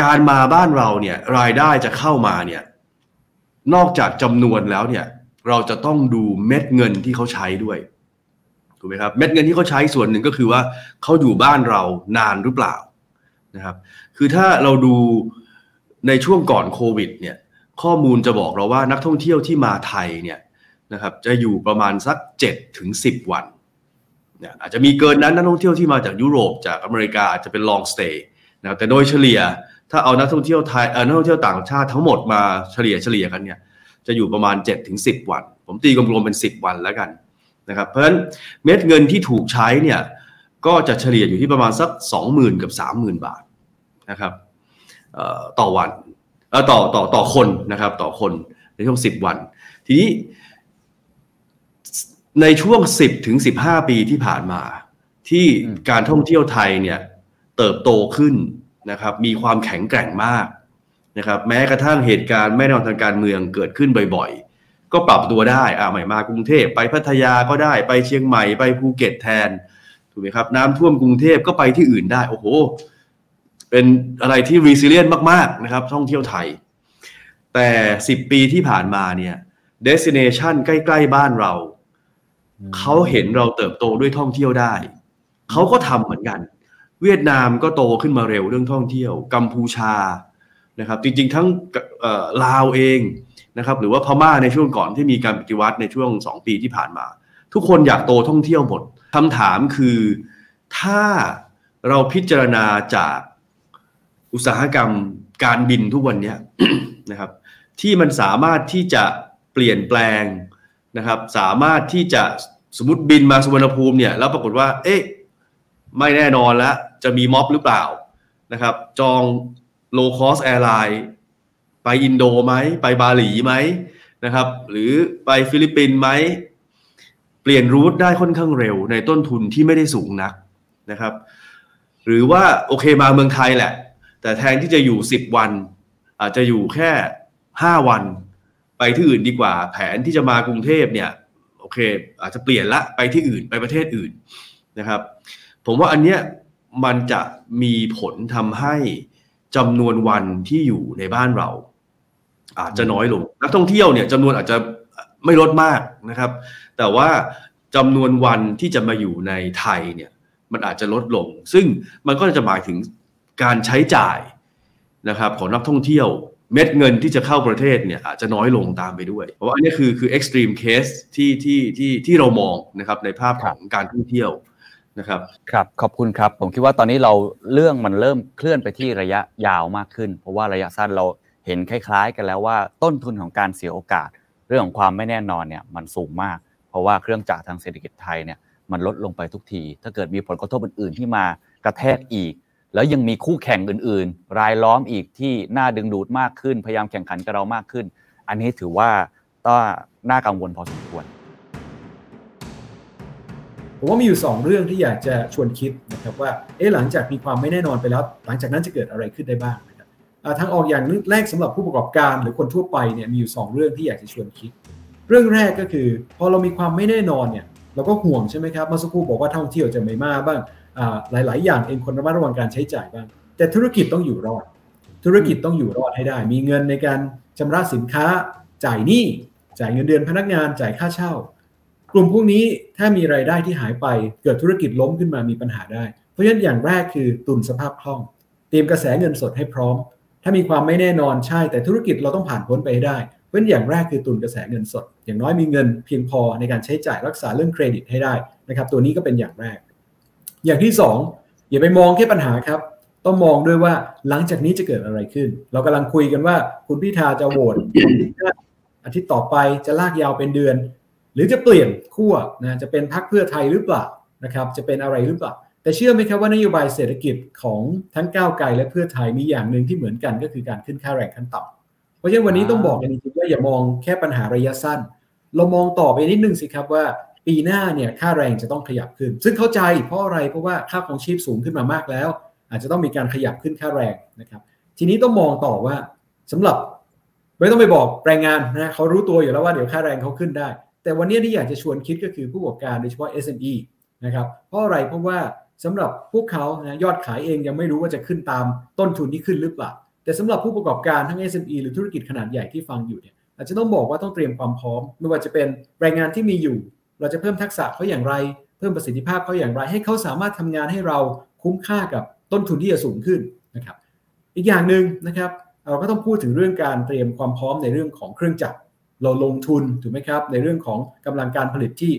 การมาบ้านเราเนี่ยรายได้จะเข้ามาเนี่ยนอกจากจำนวนแล้วเนี่ยเราจะต้องดูเม็ดเงินที่เขาใช้ด้วย ถูกไหมครับเม็ดเงินที่เขาใช้ส่วนหนึ่งก็คือว่าเขาอยู่บ้านเรานานหรือเปล่านะครับ คือถ้าเราดูในช่วงก่อนโควิดเนี่ยข้อมูลจะบอกเราว่านักท่องเที่ยวที่มาไทยเนี่ยนะครับจะอยู่ประมาณสัก7ถึง10 วันเนี่ยอาจจะมีเกินนั้นนักท่องเที่ยวที่มาจากยุโรปจากอเมริกาอาจจะเป็น long stay นะแต่โดยเฉลี่ยถ้าเอานักท่องเที่ยวไทยเออนักท่องเที่ยวต่างชาติทั้งหมดมาเฉลี่ยเฉลี่ยกันเนี่ยจะอยู่ประมาณ7ถึง10 วัน ผมตีกลมๆเป็น 10 วันแล้วกัน นะครับเพราะฉะนั้นเม็ดเงินที่ถูกใช้เนี่ยก็จะเฉลี่ยอยู่ที่ประมาณสัก 20,000 กับ 30,000 บาทนะครับต่อวันต่อต่อต่อคนนะครับต่อคนในช่วง 10 วัน ทีนี้ในช่วง 10 ถึง 15 ปีที่ผ่านมา ที่การท่องเที่ยวไทยเนี่ยเติบโตขึ้นนะครับมีความแข็งแกร่งมากนะครับแม้กระทั่งเหตุการณ์ไม่แน่นอนทางการเมืองเกิดขึ้นบ่อยๆ ก็ปรับตัวได้อ่าใหม่มากรุงเทพไปพัทยาก็ได้ไปเชียงใหม่ไปภูเก็ตแทนถูกไหมครับ น้ำท่วมกรุงเทพก็ไปที่อื่นได้โอ้โห เป็นอะไรที่รีซิเลียนมากๆนะครับ ท่องเที่ยวไทย แต่ 10 ปีที่ผ่านมาเนี่ยเดสิเนชันใกล้ ๆ บ้านเรา เขาเห็นเราเติบโตด้วยท่องเที่ยวได้ เขาก็ทำเหมือนกัน เวียดนามก็โตขึ้นมาเร็วเรื่องท่องเที่ยว กัมพูชานะครับ จริง ๆ ทั้งเอ่อลาวเอง นะครับหรือว่าพม่าในช่วงก่อนที่มีการปฏิวัติในช่วงสองปีที่ผ่านมา ทุกคนอยากโตท่องเที่ยวหมดคำถามคือถ้าเราพิจารณาจากอุตสาหกรรมการบินทุกวันนี้นะครับ ที่มันสามารถที่จะเปลี่ยนแปลงนะครับ สามารถที่จะสมมติบินมาสุวรรณภูมิเนี่ยแล้วปรากฏว่า เอ๊ะไม่แน่นอนแล้วจะมีม็อบหรือเปล่านะครับ จอง low cost airline ไปอินโดไหมไปบาหลีไหมนะครับ หรือไปฟิลิปปินส์ไหมเปลี่ยน route ได้ค่อนข้างเร็วในต้นทุนที่ไม่ได้สูงนักนะครับ หรือว่าโอเคมาเมืองไทยแหละ แต่แทนที่จะอยู่ 10 วัน อาจจะอยู่แค่ 5 วัน ไปที่อื่นดีกว่า แผนที่จะมากรุงเทพเนี่ยโอเค อาจจะเปลี่ยนละไปที่อื่นไปประเทศอื่นนะครับ ผมว่าอันเนี้ยมันจะมีผลทำให้จำนวนวันที่อยู่ในบ้านเรา อาจจะน้อยลงนักท่องเที่ยวเนี่ยจำนวนอาจจะไม่ลดมากนะครับ แต่ว่าจำนวนวันที่จะมาอยู่ในไทยเนี่ยมันอาจจะลดลง ซึ่งมันก็จะหมายถึงการใช้จ่ายนะครับของนักท่องเที่ยวเม็ดเงินที่จะเข้าประเทศเนี่ยอาจจะน้อยลงตามไปด้วย เพราะว่าอันนี้คือคือ extreme case ที่ที่ที่ที่เรามองนะครับในภาพของการท่องเที่ยวนะครับครับขอบคุณครับ ผมคิดว่าตอนนี้เราเรื่องมันเริ่มเคลื่อนไปที่ระยะยาวมากขึ้น เพราะว่าระยะสั้นเรา เห็นคล้ายๆ กันแล้วว่าต้นทุนของการเสียโอกาส เรื่องของความไม่แน่นอนเนี่ยมันสูงมาก เพราะว่าเครื่องจักรทางเศรษฐกิจไทยเนี่ยมันลดลงไปทุกที ถ้าเกิดมีผลกระทบอื่นๆที่มากระแทกอีก แล้วยังมีคู่แข่งอื่นๆ รายล้อมอีกที่น่าดึงดูดมากขึ้น พยายามแข่งขันกับเรามากขึ้น อันนี้ถือว่าต้องน่ากังวลพอสมควรผมว่ามีอยู่ 2 เรื่องที่อยากจะชวนคิดนะครับว่าเอ๊ะหลังจากมีความไม่แน่นอนไปแล้ว หลังจากนั้นจะเกิดอะไรขึ้นได้บ้าง ทางออกอย่างแรกสำหรับผู้ประกอบการหรือคนทั่วไปเนี่ยมีอยู่ 2 เรื่องที่อยากจะชวนคิด เรื่องแรกก็คือ พอเรามีความไม่แน่นอนเนี่ยเราก็ห่วงใช่ไหมครับเมื่อสักครู่บอกว่าท่องเที่ยวจะไม่มาบ้างอ่าหลาย ๆ อย่างเองคนระมัดระวังการใช้จ่ายบ้าง แต่ธุรกิจต้องอยู่รอด ธุรกิจต้องอยู่รอดให้ได้ มีเงินในการชำระสินค้าจ่ายหนี้จ่ายเงินเดือนพนักงานจ่ายค่าเช่า กลุ่มพวกนี้ถ้ามีรายได้ที่หายไปเกิดธุรกิจล้มขึ้นมามีปัญหาได้ เพราะฉะนั้นอย่างแรกคือตุนสภาพคล่อง เตรียมกระแสเงินสดให้พร้อม ถ้ามีความไม่แน่นอนใช่ แต่ธุรกิจเราต้องผ่านพ้นไปให้ได้เพราะฉะอย่างแรกคือตุนกระแสเงินสด อย่างน้อยมีเงินเพียงพอในการใช้จ่ายรักษาเรื่องเครดิตให้ได้นะครับ ตัวนี้ก็เป็นอย่างแรก อย่างที่สองอย่าไปมองแค่ปัญหาครับ ต้องมองด้วยว่าหลังจากนี้จะเกิดอะไรขึ้น เรากำลังคุยกันว่าคุณพิธาจะโหวตอาทิตย์ต่อไปจะลากยาวเป็นเดือน หรือจะเปลี่ยนขั้วนะจะเป็นพักเพื่อไทยหรือเปล่านะครับ จะเป็นอะไรหรือเปล่า แต่เชื่อไหมครับว่านโยบายเศรษฐกิจของทั้งก้าวไกลและเพื่อไทยมีอย่างหนึ่งที่เหมือนกันก็คือการขึ้นค่าแรงขั้นต่ำเพราะฉะนั้นวันนี้ต้องบอกกันจริงๆว่าอย่ามองแค่ปัญหาระยะสั้น เรามองต่อไปนิดนึงสิครับว่าปีหน้าเนี่ยค่าแรงจะต้องขยับขึ้น ซึ่งเข้าใจเพราะอะไรเพราะว่าค่าของชีพสูงขึ้นมามากแล้ว อาจจะต้องมีการขยับขึ้นค่าแรงนะครับ ทีนี้ต้องมองต่อว่าสำหรับไม่ต้องไปบอกแรงงานนะเขารู้ตัวอยู่แล้วว่าเดี๋ยวค่าแรงเขาขึ้นได้ แต่วันนี้ที่อยากจะชวนคิดก็คือผู้ประกอบการโดยเฉพาะ SME นะครับเพราะอะไรเพราะว่า สำหรับพวกเขานะยอดขายเองยังไม่รู้ว่าจะขึ้นตามต้นทุนที่ขึ้นหรือเปล่า แต่สำหรับผู้ประกอบการทั้ง SME หรือธุรกิจขนาดใหญ่ที่ฟังอยู่เนี่ยอาจจะต้องบอกว่าต้องเตรียมความพร้อม ไม่ว่าจะเป็นแรงงานที่มีอยู่ เราจะเพิ่มทักษะเขาอย่างไร เพิ่มประสิทธิภาพเขาอย่างไร ให้เขาสามารถทำงานให้เราคุ้มค่ากับต้นทุนที่จะสูงขึ้นนะครับ อีกอย่างหนึ่งนะครับ เราก็ต้องพูดถึงเรื่องการเตรียมความพร้อมในเรื่องของเครื่องจักรเราลงทุนถูกไหมครับ ในเรื่องของกำลังการผลิตที่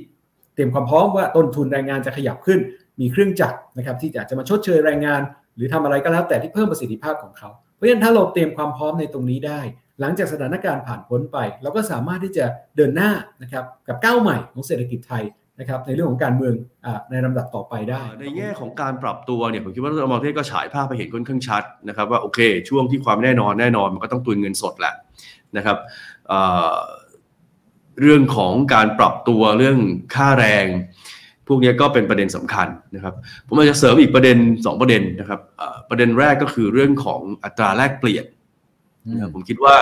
เตรียมความพร้อมว่าต้นทุนแรงงานจะขยับขึ้น มีเครื่องจักรนะครับที่อาจจะมาชดเชยแรงงาน หรือทำอะไรก็แล้วแต่ที่เพิ่มประสิทธิภาพของเขา เพราะฉะนั้นถ้าเราเตรียมความพร้อมในตรงนี้ได้ หลังจากสถานการณ์ผ่านพ้นไป เราก็สามารถที่จะเดินหน้านะครับกับก้าวใหม่ของเศรษฐกิจไทยนะครับในเรื่องของการเมืองอในลำดับต่อไปได้ ในแง่ของการปรับตัวเนี่ยผมคิดว่ารัฐบาลประเทศก็ฉายภาพไปเห็นค่อนข้างชัดนะครับว่าโอเค ช่วงที่ความแน่นอนแน่นอนมันก็ต้องตุนเงินสดแหละนะครับเรื่องของการปรับตัวเรื่องค่าแรง วกนี้ก็เป็นประเด็นสำคัญนะครับผมอาจจะเสริมอีกประเด็น 2 ประเด็นนะครับประเด็นแรกก็คือเรื่องของอัตราแลกเปลี่ยนนะครับผมคิดว่า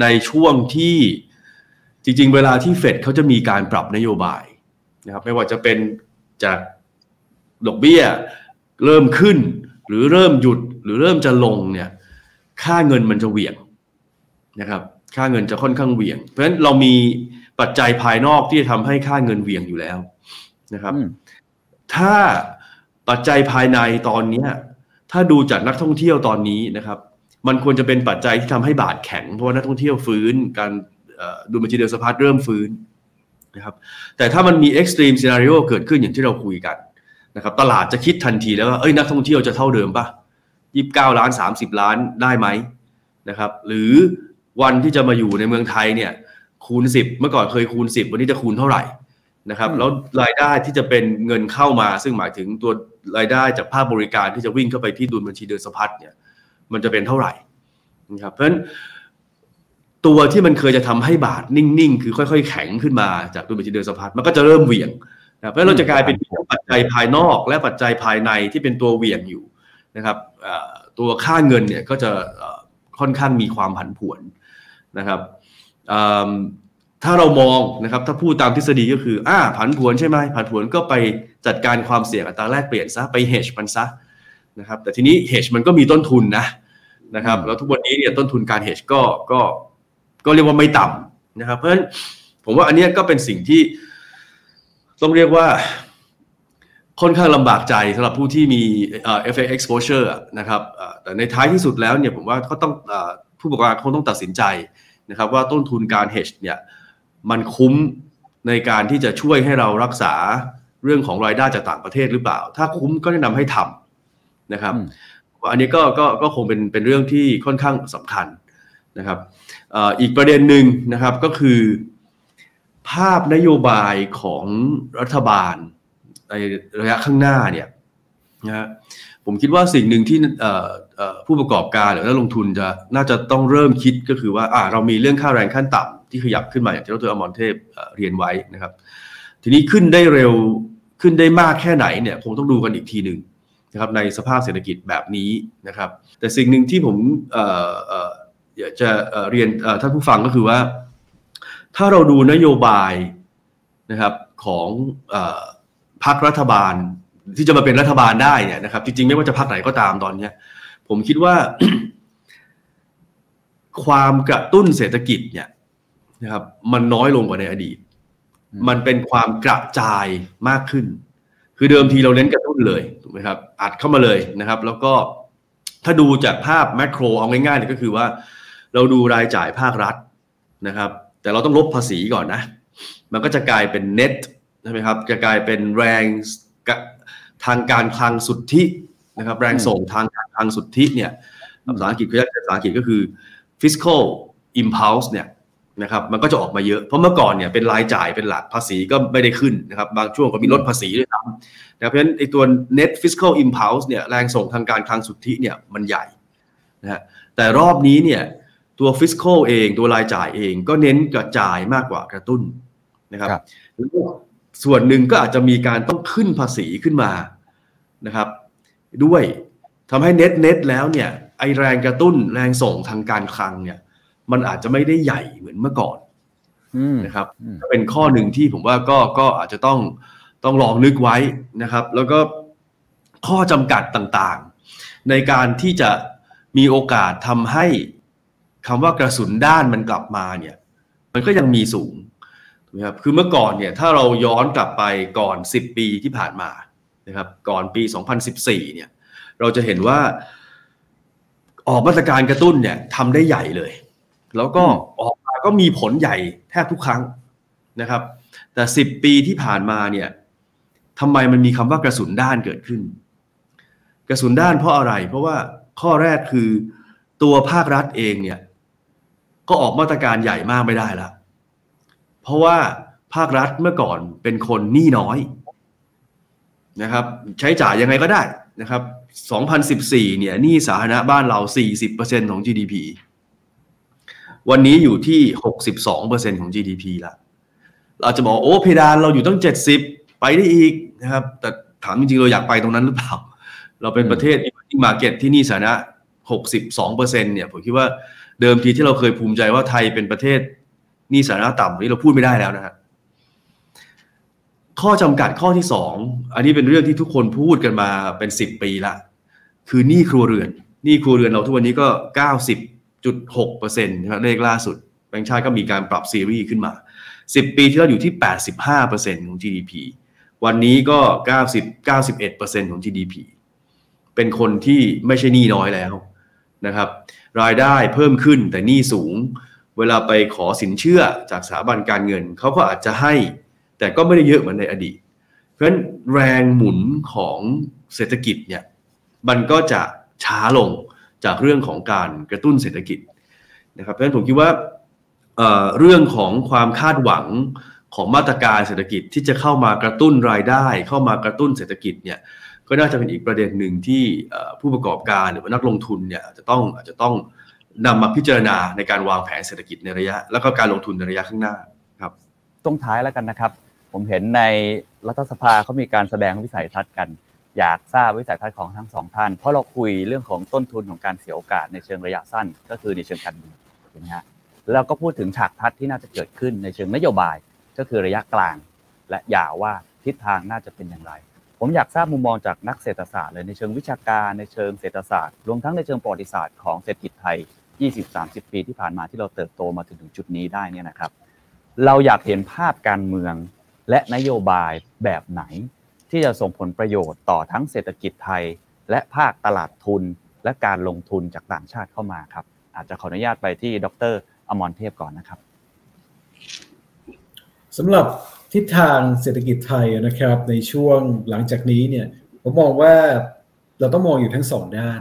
ในช่วงที่จริง ๆ เวลาที่เฟดเขาจะมีการปรับนโยบายนะครับไม่ว่าจะเป็นจากดอกเบี้ยเริ่มขึ้น หรือเริ่มหยุดหรือเริ่มจะลงเนี่ยค่าเงินมันจะเหวี่ยงนะครับค่าเงินจะค่อนข้างเหวี่ยง เพราะฉะนั้นเรามีปัจจัยภายนอกที่จะทำให้ค่าเงินเหวี่ยงอยู่แล้ว นะครับอืมถ้าปัจจัยภายในตอนเนี้ยถ้าดูจากนักท่องเที่ยวตอนนี้นะครับ มันควรจะเป็นปัจจัยที่ทำให้บาทแข็ง เพราะว่านักท่องเที่ยวฟื้น การเอ่อดูบัญชีเดินสะพัดเริ่มฟื้นนะครับ แต่ถ้ามันมี extreme scenario เกิดขึ้นอย่างที่เราคุยกันนะครับ ตลาดจะคิดทันทีแล้วว่าเอ้ยนักท่องเที่ยวจะเท่าเดิมปะยี่สิบเก้าล้านสามสิบล้านได้ไหมนะครับ หรือวันที่จะมาอยู่ในเมืองไทยเนี่ยคูณสิบเมื่อก่อนเคยคูณสิบวันนี้จะคูณเท่าไหร่ นะครับอืมแล้วรายได้ที่จะเป็นเงินเข้ามา ซึ่งหมายถึงตัวรายได้จากภาคบริการที่จะวิ่งเข้าไปที่ดุลบัญชีเดินสะพัดเนี่ย มันจะเป็นเท่าไหร่นะครับเพราะฉะนั้นตัวที่มันเคยจะทำให้บาทนิ่งๆ คือค่อย ๆ แข็งขึ้นมาจากดุลบัญชีเดินสะพัดมันก็จะเริ่มเหวี่ยงนะครับเพราะฉะนั้นเราจะกลายเป็นทั้งปัจจัยภายนอกและปัจจัยภายในที่เป็นตัวเหวี่ยงอยู่นะครับเอ่อตัวค่าเงินเนี่ยก็จะเอ่อค่อนข้างมีความผันผวนนะครับเอิ่ม ถ้าเรามองนะครับถ้าพูดตามทฤษฎีก็คืออ่าผันผวนใช่ไหมผันผวนก็ไปจัดการความเสี่ยงอัตราแลกเปลี่ยนซะไป hedge มันซะนะครับแต่ทีนี้ hedge มันก็มีต้นทุนนะนะครับแล้วทุกวันนี้เนี่ยต้นทุนการ hedge ก็ก็ก็เรียกว่าไม่ต่ำนะครับ เพราะฉะนั้นผมว่าอันเนี้ยก็เป็นสิ่งที่ต้องเรียกว่าค่อนข้างลำบากใจสำหรับผู้ที่มีเอ่อ FX exposure อะนะครับเอ่อแต่ในท้ายที่สุดแล้วเนี่ยผมว่าก็ต้องเอ่อผู้ประกอบการคงต้องตัดสินใจนะครับว่าต้นทุนการ hedge เนี่ย มันคุ้มในการที่จะช่วยให้เรารักษาเรื่องของรายได้จากต่างประเทศหรือเปล่า ถ้าคุ้มก็แนะนำให้ทำนะครับอืมอันนี้ก็ก็ก็คงเป็นเป็นเรื่องที่ค่อนข้างสำคัญนะครับเอ่ออีกประเด็นหนึ่งนะครับก็คือ ภาพนโยบายของรัฐบาลในระยะข้างหน้าเนี่ยนะฮะผมคิดว่าสิ่งหนึ่งที่เอ่อเอ่อผู้ประกอบการหรือนักลงทุนจะน่าจะต้องเริ่มคิดก็คือว่าอ่าเรามีเรื่องค่าแรงขั้นต่ำ ที่ขยับขึ้นมาอย่างที่ดรอมรเทพเรียนไว้นะครับ ทีนี้ขึ้นได้เร็วขึ้นได้มากแค่ไหนเนี่ยคงต้องดูกันอีกทีหนึ่งนะครับในสภาพเศรษฐกิจแบบนี้นะครับ แต่สิ่งหนึ่งที่ผมอยากจะเรียนท่านผู้ฟังก็คือว่า ถ้าเราดูนโยบายนะครับของอพรรครัฐบาลที่จะมาเป็นรัฐบาลได้เนี่ยนะครับ จริงๆ ไม่ว่าจะพรรคไหนก็ตามตอนเนี้ย ผมคิดว่า ความกระตุ้นเศรษฐกิจเนี่ย นะครับ มันน้อยลงกว่าในอดีต มันเป็นความกระจายมากขึ้น คือเดิมทีเราเน้นกระตุ้นเลยถูกไหมครับ อัดเข้ามาเลยนะครับ แล้วก็ถ้าดูจากภาพแมกโรเอาง่ายๆเนี่ยก็คือว่า เราดูรายจ่ายภาครัฐนะครับ แต่เราต้องลบภาษีก่อนนะ มันก็จะกลายเป็นเน็ตใช่ไหมครับ จะกลายเป็นแรงกะทางการคลังสุทธินะครับ แรงส่งทางการคลังสุทธิเนี่ยภาษาอังกฤษก็ภาษาอังกฤษก็คือ fiscal impulse เนี่ย นะครับมันก็จะออกมาเยอะเพราะเมื่อก่อนเนี่ยเป็นรายจ่ายเป็นหลักภาษีก็ไม่ได้ขึ้นนะครับบางช่วงก็มีลดภาษีด้วยซ้ำนะครับเพราะฉะนั้นไอ้ตัว net fiscal impulse เนี่ยแรงส่งทางการคลังสุทธิเนี่ยมันใหญ่นะฮะแต่รอบนี้เนี่ยตัว fiscal เองตัวรายจ่ายเองก็เน้นกระจายมากกว่ากระตุ้นนะครับครับแล้วก็ส่วนหนึ่งก็อาจจะมีการต้องขึ้นภาษีขึ้นมานะครับ ด้วยทำให้เน็ตเน็ตแล้วเนี่ยไอแรงกระตุ้นแรงส่งทางการคลังเนี่ย มันอาจจะไม่ได้ใหญ่เหมือนเมื่อก่อนอืมนะครับอืมก็เป็นข้อหนึ่งที่ผมว่าก็ก็อาจจะต้องต้องลองนึกไว้นะครับ แล้วก็ข้อจำกัดต่างๆ ในการที่จะมีโอกาสทำให้คำว่ากระสุนด้านมันกลับมาเนี่ย มันก็ยังมีสูงถูกไหมครับคือเมื่อก่อนเนี่ยถ้าเราย้อนกลับไปก่อน 10 ปีที่ผ่านมานะครับ ก่อนปี 2014 เนี่ย เราจะเห็นว่าออกมาตรการกระตุ้นเนี่ยทำได้ใหญ่เลย แล้วก็ออกมาก็มีผลใหญ่แทบทุกครั้งนะครับ แต่สิบปีที่ผ่านมาเนี่ยทำไมมันมีคำว่ากระสุนด้านเกิดขึ้น กระสุนด้านเพราะอะไร เพราะว่าข้อแรกคือตัวภาครัฐเองเนี่ยก็ออกมาตรการใหญ่มากไม่ได้ละเพราะว่าภาครัฐเมื่อก่อนเป็นคนหนี้น้อยนะครับ ใช้จ่ายยังไงก็ได้นะครับ 2014 เนี่ยหนี้สาธารณะบ้านเรา 40%ของ GDP วันนี้อยู่ที่ 62%ของ GDP ละเราจะบอกโอ้เพดานเราอยู่ตั้ง 70 ไปได้อีกนะครับ แต่ถามจริงๆ เราอยากไปตรงนั้นหรือเปล่า เราเป็นประเทศ emerging market ที่หนี่สาธารณะ62%เนี่ยผมคิดว่าเดิมทีที่เราเคยภูมิใจว่าไทยเป็นประเทศหนี่สาธารณะต่ำนี่เราพูดไม่ได้แล้วนะฮะข้อจำกัดข้อที่สองอันนี้เป็นเรื่องที่ทุกคนพูดกันมาเป็น10ปีละคือหนี้ครัวเรือนหนี้ครัวเรือนเราทุกวันนี้ก็ 90.6%นะครับเลขล่าสุดแบงก์ชาติก็มีการปรับซีรีส์ขึ้นมา 10 ปีที่แล้วอยู่ที่ 85%ของ GDP วันนี้ก็ 90 91%ของ GDP เป็นคนที่ไม่ใช่หนี้น้อยแล้วนะครับ รายได้เพิ่มขึ้นแต่หนี้สูง เวลาไปขอสินเชื่อจากสถาบันการเงิน เขาก็อาจจะให้ แต่ก็ไม่ได้เยอะเหมือนในอดีต เพราะฉะนั้นแรงหมุนของเศรษฐกิจเนี่ยมันก็จะช้าลง จากเรื่องของการกระตุ้นเศรษฐกิจนะครับเพราะฉะนั้นผมคิดว่าเเรื่องของความคาดหวังของมาตรการเศรษฐกิจที่จะเข้ามากระตุ้นรายได้ เข้ามากระตุ้นเศรษฐกิจเนี่ยก็น่าจะเป็นอีกประเด็นหนึ่งที่ผู้ประกอบการหรือว่านักลงทุนเนี่ยจะต้องอาจจะต้องนำมาพิจารณาในการวางแผนเศรษฐกิจในระยะ แล้วก็การลงทุนในระยะข้างหน้าครับตรงท้ายแล้วกันนะครับ ผมเห็นในรัฐสภาเขามีการแสดงวิสัยทัศน์กัน อยากทราบวิสัยทัศน์ของทั้งสองท่าน เพราะเราคุยเรื่องของต้นทุนของการเสียโอกาสในเชิงระยะสั้น ก็คือในเชิงการเมืองถูกไหมฮะแล้วก็พูดถึงฉากทัศน์ที่น่าจะเกิดขึ้นในเชิงนโยบายก็คือระยะกลาง และยาวว่าทิศทางน่าจะเป็นอย่างไร ผมอยากทราบมุมมองจากนักเศรษฐศาสตร์เลยในเชิงวิชาการในเชิงเศรษฐศาสตร์รวมทั้งในเชิงประวัติศาสตร์ของเศรษฐกิจไทย 20-30 ปีที่ผ่านมาที่เราเติบโตมาถึงถึงจุดนี้ได้เนี่ยนะครับ เราอยากเห็นภาพการเมืองและนโยบายแบบไหน ที่จะส่งผลประโยชน์ต่อทั้งเศรษฐกิจไทย และภาคตลาดทุน และการลงทุนจากต่างชาติเข้ามาครับ อาจจะขออนุญาตไปที่ดรอมรเทพก่อนนะครับสำหรับทิศทางเศรษฐกิจไทยนะครับ ในช่วงหลังจากนี้เนี่ยผมมองว่าเราต้องมองอยู่ทั้งสองด้าน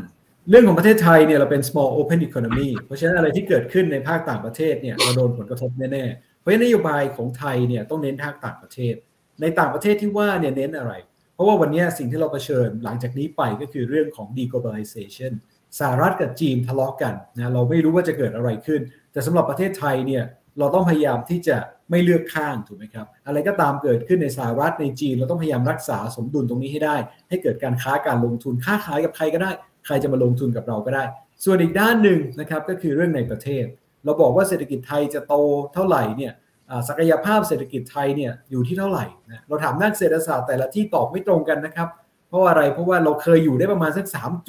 เรื่องของประเทศไทยเนี่ยเราเป็น small open economy เพราะฉะนั้นอะไรที่เกิดขึ้นในภาคต่างประเทศเนี่ยเราโดนผลกระทบแน่ๆ เพราะฉะนั้นนโยบายของไทยเนี่ยต้องเน้นภาคต่างประเทศ ในต่างประเทศที่ว่าเนี่ยเน้นอะไร เพราะว่าวันนี้สิ่งที่เราเผชิญหลังจากนี้ไปก็คือเรื่องของ deglobalization สหรัฐกับจีนทะเลาะกกันนะเราไม่รู้ว่าจะเกิดอะไรขึ้น แต่สำหรับประเทศไทยเนี่ยเราต้องพยายามที่จะไม่เลือกข้างถูกไหมครับ อะไรก็ตามเกิดขึ้นในสหรัฐในจีน เราต้องพยายามรักษาสมดุลตรงนี้ให้ได้ ให้เกิดการค้าการลงทุนค้าขายกับใครก็ได้ ใครจะมาลงทุนกับเราก็ได้ ส่วนอีกด้านหนึ่งนะครับก็คือเรื่องในประเทศ เราบอกว่าเศรษฐกิจไทยจะโตเท่าไหร่เนี่ย ศักยภาพเศรษฐกิจไทยเนี่ยอยู่ที่เท่าไหร่นะเราถามนักเศรษฐศาสตร์แต่ละที่ตอบไม่ตรงกันนะครับ เพราะอะไรเพราะว่าเราเคยอยู่ได้ประมาณสัก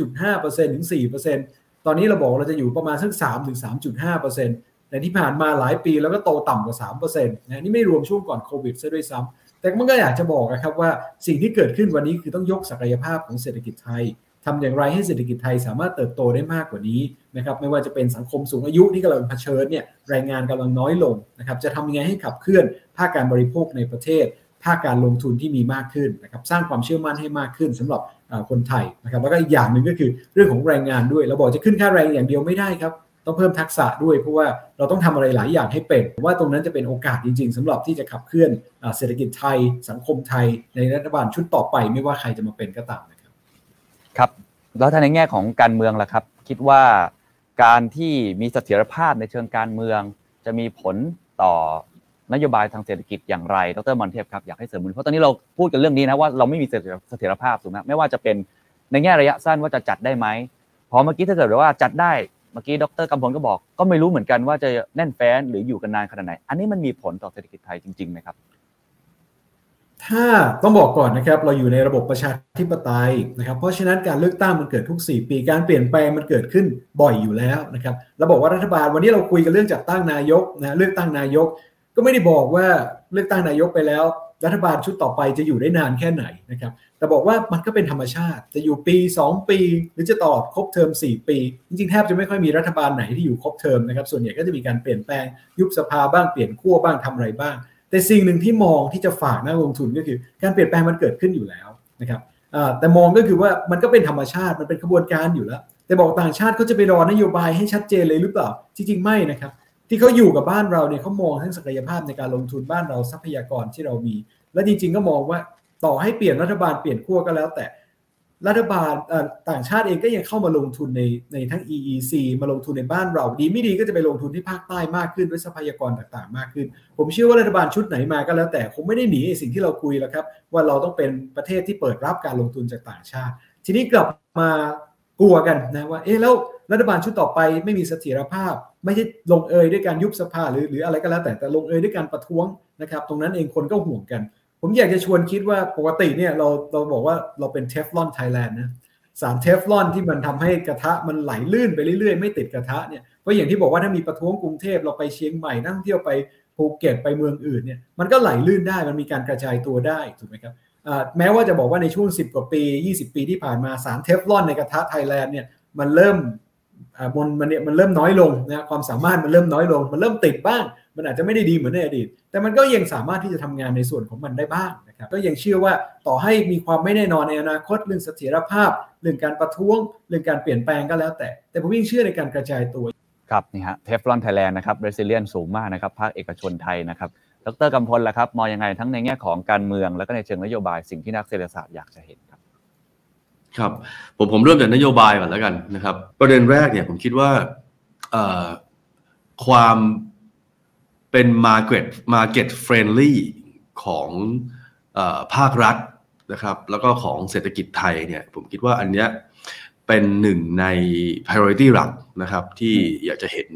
3.5%ถึง 4%ตอนนี้เราบอกเราจะอยู่ประมาณสัก3ถึง3.5%แต่ที่ผ่านมาหลายปีแล้วก็โตต่ำกว่า3%นะนี่ไม่รวมช่วงก่อนโควิดซะด้วยซ้ำแต่มันก็อยากจะบอกนะครับว่าสิ่งที่เกิดขึ้นวันนี้คือต้องยกศักยภาพของเศรษฐกิจไทย ทำอย่างไรให้เศรษฐกิจไทยสามารถเติบโตได้มากกว่านี้นะครับไม่ว่าจะเป็นสังคมสูงอายุที่กำลังเผชิญเนี่ยแรงงานกำลังน้อยลงนะครับจะทำยังไงให้ขับเคลื่อนภาคการบริโภคในประเทศ ภาคการลงทุนที่มีมากขึ้นนะครับสร้างความเชื่อมั่นให้มากขึ้นสำหรับคนไทยนะครับแล้วก็อีกอย่างหนึ่งก็คือเรื่องของแรงงานด้วยเราบอกจะขึ้นค่าแรงอย่างเดียวไม่ได้ครับต้องเพิ่มทักษะด้วยเพราะว่าเราต้องทำอะไรหลายอย่างให้เป็นว่าตรงนั้นจะเป็นโอกาสจริง ๆสำหรับที่จะขับเคลื่อนเศรษฐกิจไทย สังคมไทยในรัฐบาลชุดต่อไป ไม่ว่าใครจะมาเป็นก็ตาม ครับแล้วถ้าในแง่ของการเมืองล่ะครับ คิดว่าการที่มีเสถียรภาพในเชิงการเมือง จะมีผลต่อนโยบายทางเศรษฐกิจอย่างไร ดรมอนเทพครับ อยากให้เสริมเพราะตอนนี้เราพูดกันเรื่องนี้นะว่าเราไม่มีเสถียรภาพถูกไหมไม่ว่าจะเป็นในแง่ระยะสั้นว่าจะจัดได้ไหมพอเมื่อกี้ถ้าเกิดว่าจัดได้ เมื่อกี้ดรกำพลก็บอก ก็ไม่รู้เหมือนกันว่าจะแน่นแฟ้นหรืออยู่กันนานขนาดไหน อันนี้มันมีผลต่อเศรษฐกิจไทยจริงๆไหมครับ ถ้าต้องบอกก่อนนะครับเราอยู่ในระบบประชาธิปไตยนะครับ เพราะฉะนั้นการเลือกตั้งมันเกิดทุก 4 ปีการเปลี่ยนแปลงมันเกิดขึ้นบ่อยอยู่แล้วนะครับเราบอกว่ารัฐบาลวันนี้เราคุยกันเรื่องจัดตั้งนายกนะเลือกตั้งนายก ก็ไม่ได้บอกว่าเลือกตั้งนายกไปแล้ว รัฐบาลชุดต่อไปจะอยู่ได้นานแค่ไหนนะครับแต่บอกว่ามันก็เป็นธรรมชาติจะอยู่ปี 2 ปี หรือจะต่อครบเทอม 4 ปี จริงๆแทบจะไม่ค่อยมีรัฐบาลไหนที่อยู่ครบเทอมนะครับส่วนใหญ่ก็จะมีการเปลี่ยนแปลงยุบสภาบ้างเปลี่ยนขั้วบ้างทำอะไรบ้าง แต่สิ่งหนึ่งที่มองที่จะฝากนักลงทุนก็คือ การเปลี่ยนแปลงมันเกิดขึ้นอยู่แล้วนะครับแต่มองก็คือว่ามันก็เป็นธรรมชาติมันเป็นขบวนการอยู่แล้ว แต่บอกต่างชาติเขาจะไปรอนโยบายให้ชัดเจนเลยหรือเปล่าจริงๆไม่นะครับที่เขาอยู่กับบ้านเราเนี่ยเขามองทั้งศักยภาพในการลงทุนบ้านเราทรัพยากรที่เรามี และจริงๆก็มองว่าต่อให้เปลี่ยนรัฐบาลเปลี่ยนขั้วก็แล้วแต่ รัฐบาลต่างชาติเองก็ยังเข้ามาลงทุนในในทั้ง EEC มาลงทุนในบ้านเรา ดีไม่ดีก็จะไปลงทุนที่ภาคใต้มากขึ้นด้วยทรัพยากรต่างๆ มากขึ้น ผมเชื่อว่ารัฐบาลชุดไหนมาก็แล้วแต่คงไม่ได้หนีสิ่งที่เราคุยแล้วครับ ว่าเราต้องเป็นประเทศที่เปิดรับการลงทุนจากต่างชาติ ทีนี้กลับมากลัวกันนะว่าเอ๊ะแล้วรัฐบาลชุดต่อไปไม่มีเสถียรภาพ ไม่ใช่ลงเอยด้วยการยุบสภาหรือหรืออะไรก็แล้วแต่แต่ลงเอยด้วยการประท้วงนะครับ ตรงนั้นเองคนก็ห่วงกัน ผมอยากจะชวนคิดว่าปกติเนี่ยเราเราบอกว่าเราเป็นเทฟลอนไทยแลนด์นะสารเทฟลอนที่มันทำให้กระทะมันไหลลื่นไปเรื่อยๆ ไม่ติดกระทะเนี่ยเพราะอย่างที่บอกว่าถ้ามีประท้วงกรุงเทพเราไปเชียงใหม่นั่งเที่ยวไปภูเก็ตไปเมืองอื่นเนี่ยมันก็ไหลลื่นได้มันมีการกระจายตัวได้ถูกไหมครับแม้ว่าจะบอกว่าในช่วง 10 กว่าปี 20 ปีที่ผ่านมาสารเทฟลอนในกระทะไทยแลนด์เนี่ยมันเริ่มมันมันเนี่ยมันเริ่มน้อยลงนะความสามารถมันเริ่มน้อยลง มันเริ่มติดบ้าง มันอาจจะไม่ได้ดีเหมือนในอดีต แต่มันก็ยังสามารถที่จะทำงานในส่วนของมันได้บ้างนะครับก็ยังเชื่อว่าต่อให้มีความไม่แน่นอนในอนาคตเรื่องเสถียรภาพ เรื่องการประท้วง เรื่องการเปลี่ยนแปลงก็แล้วแต่ แต่ผมยังเชื่อในการกระจายตัวครับนี่ฮะเทฟลอนไทยแลนด์นะครับเรซิเลียนสูงมากนะครับภาคเอกชนไทยนะครับดรกำพลล่ะครับมองยังไงทั้งในแง่ของการเมือง แล้วก็ในเชิงนโยบายสิ่งที่นักเศรษฐศาสตร์อยากจะเห็นครับครับผมผมเริ่มจากนโยบายก่อนแล้วกันนะครับ ประเด็นแรกเนี่ยผมคิดว่าเอ่อความ เป็น market market friendly ของอภาครัฐนะครับ แล้วก็ของเศรษฐกิจไทยเนี่ย ผมคิดว่าอันเนี้ยเป็นหนึ่งใน priority หลักนะครับ ที่อยากจะเห็น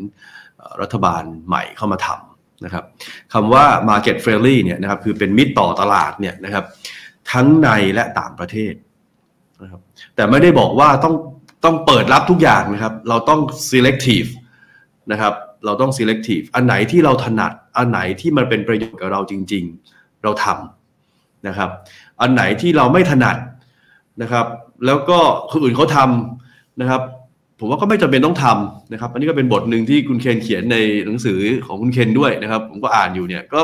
รัฐบาลใหม่เข้ามาทำนะครับคำว่า market friendly เนี่ยนะครับคือเป็นมิตรต่อตลาดเนี่ยนะครับทั้งในและต่างประเทศนะครับแต่ไม่ได้บอกว่าต้องต้องเปิดรับทุกอย่างนะครับ เราต้อง selective นะครับ เราต้อง selective อันไหนที่เราถนัด อันไหนที่มันเป็นประโยชน์กับเราจริง ๆ เราทำนะครับ อันไหนที่เราไม่ถนัดนะครับ แล้วก็คนอื่นเขาทำนะครับ ผมว่าก็ไม่จำเป็นต้องทำนะครับ อันนี้ก็เป็นบทหนึ่งที่คุณเคนเขียนในหนังสือของคุณเคนด้วยนะครับ ผมก็อ่านอยู่เนี่ยก็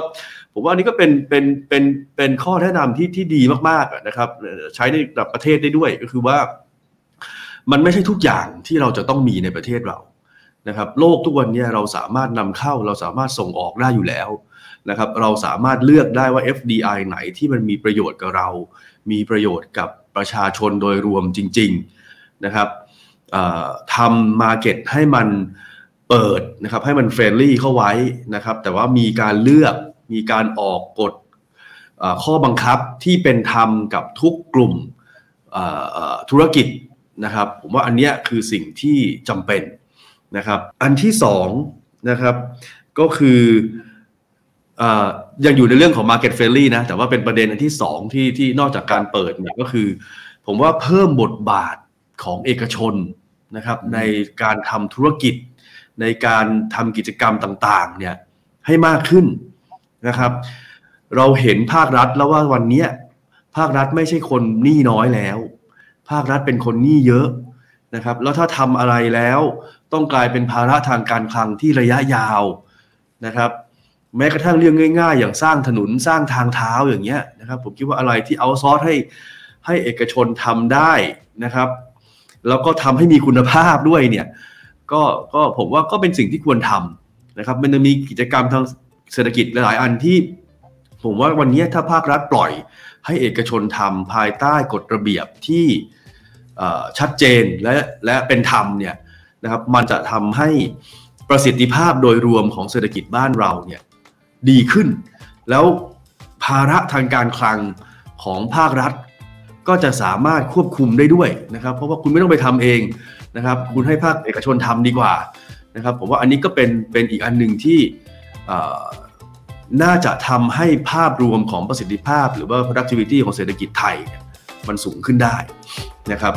ผมว่าอันนี้ก็เป็นเป็นเป็นเป็นข้อแนะนำที่ที่ดีมากๆนะครับ ใช้ในระดับประเทศได้ด้วยก็คือว่า มันไม่ใช่ทุกอย่างที่เราจะต้องมีในประเทศเรา นะครับโลกทุกวันนี้เราสามารถนำเข้าเราสามารถส่งออกได้อยู่แล้วนะครับเราสามารถเลือกได้ว่า FDI ไหนที่มันมีประโยชน์กับเรา มีประโยชน์กับประชาชนโดยรวมจริงๆนะครับทำ market ให้มันเปิดนะครับให้มัน friendly เข้าไว้นะครับแต่ว่ามีการเลือกมีการออกกฎข้อบังคับที่เป็นธรรมกับทุกกลุ่มธุรกิจนะครับผมว่าอันนี้คือสิ่งที่จำเป็น นะครับ อันที่สองนะครับก็คือเอ่อยังอยู่ในเรื่องของ market friendly นะแต่ว่าเป็นประเด็นอันที่สองที่ที่นอกจากการเปิดเนี่ยก็คือ ผมว่าเพิ่มบทบาทของเอกชนนะครับในการทำธุรกิจในการทำกิจกรรมต่างๆเนี่ยให้มากขึ้นนะครับ เราเห็นภาครัฐแล้วว่าวันเนี้ยภาครัฐไม่ใช่คนหนี้น้อยแล้ว ภาครัฐเป็นคนหนี้เยอะ นะครับแล้วถ้าทำอะไรแล้วต้องกลายเป็นภาระทางการคลังที่ระยะยาวนะครับแม้กระทั่งเรื่องง่าย ๆ อย่างสร้างถนนสร้างทางเท้าอย่างเงี้ยนะครับผมคิดว่าอะไรที่เอาซอสให้ให้เอกชนทำได้นะครับ แล้วก็ทำให้มีคุณภาพด้วยเนี่ยก็ก็ผมว่าก็เป็นสิ่งที่ควรทำนะครับ มันจะมีกิจกรรมทางเศรษฐกิจหลายอันที่ ผมว่าวันนี้ถ้าภาครัฐปล่อยให้เอกชนทำภายใต้กฎระเบียบที่ ชัดเจนและและเป็นธรรมเนี่ยนะครับมันจะทำให้ประสิทธิภาพโดยรวมของเศรษฐกิจบ้านเราเนี่ยดีขึ้น แล้วภาระทางการคลังของภาครัฐ ก็จะสามารถควบคุมได้ด้วยนะครับ เพราะว่าคุณไม่ต้องไปทำเองนะครับ คุณให้ภาคเอกชนทำดีกว่านะครับผมว่าอันนี้ก็เป็นเป็นอีกอันหนึ่งที่น่าจะทำให้ภาพรวมของประสิทธิภาพ หรือว่า productivity ของเศรษฐกิจไทยเนี่ย มันสูงขึ้นได้นะครับ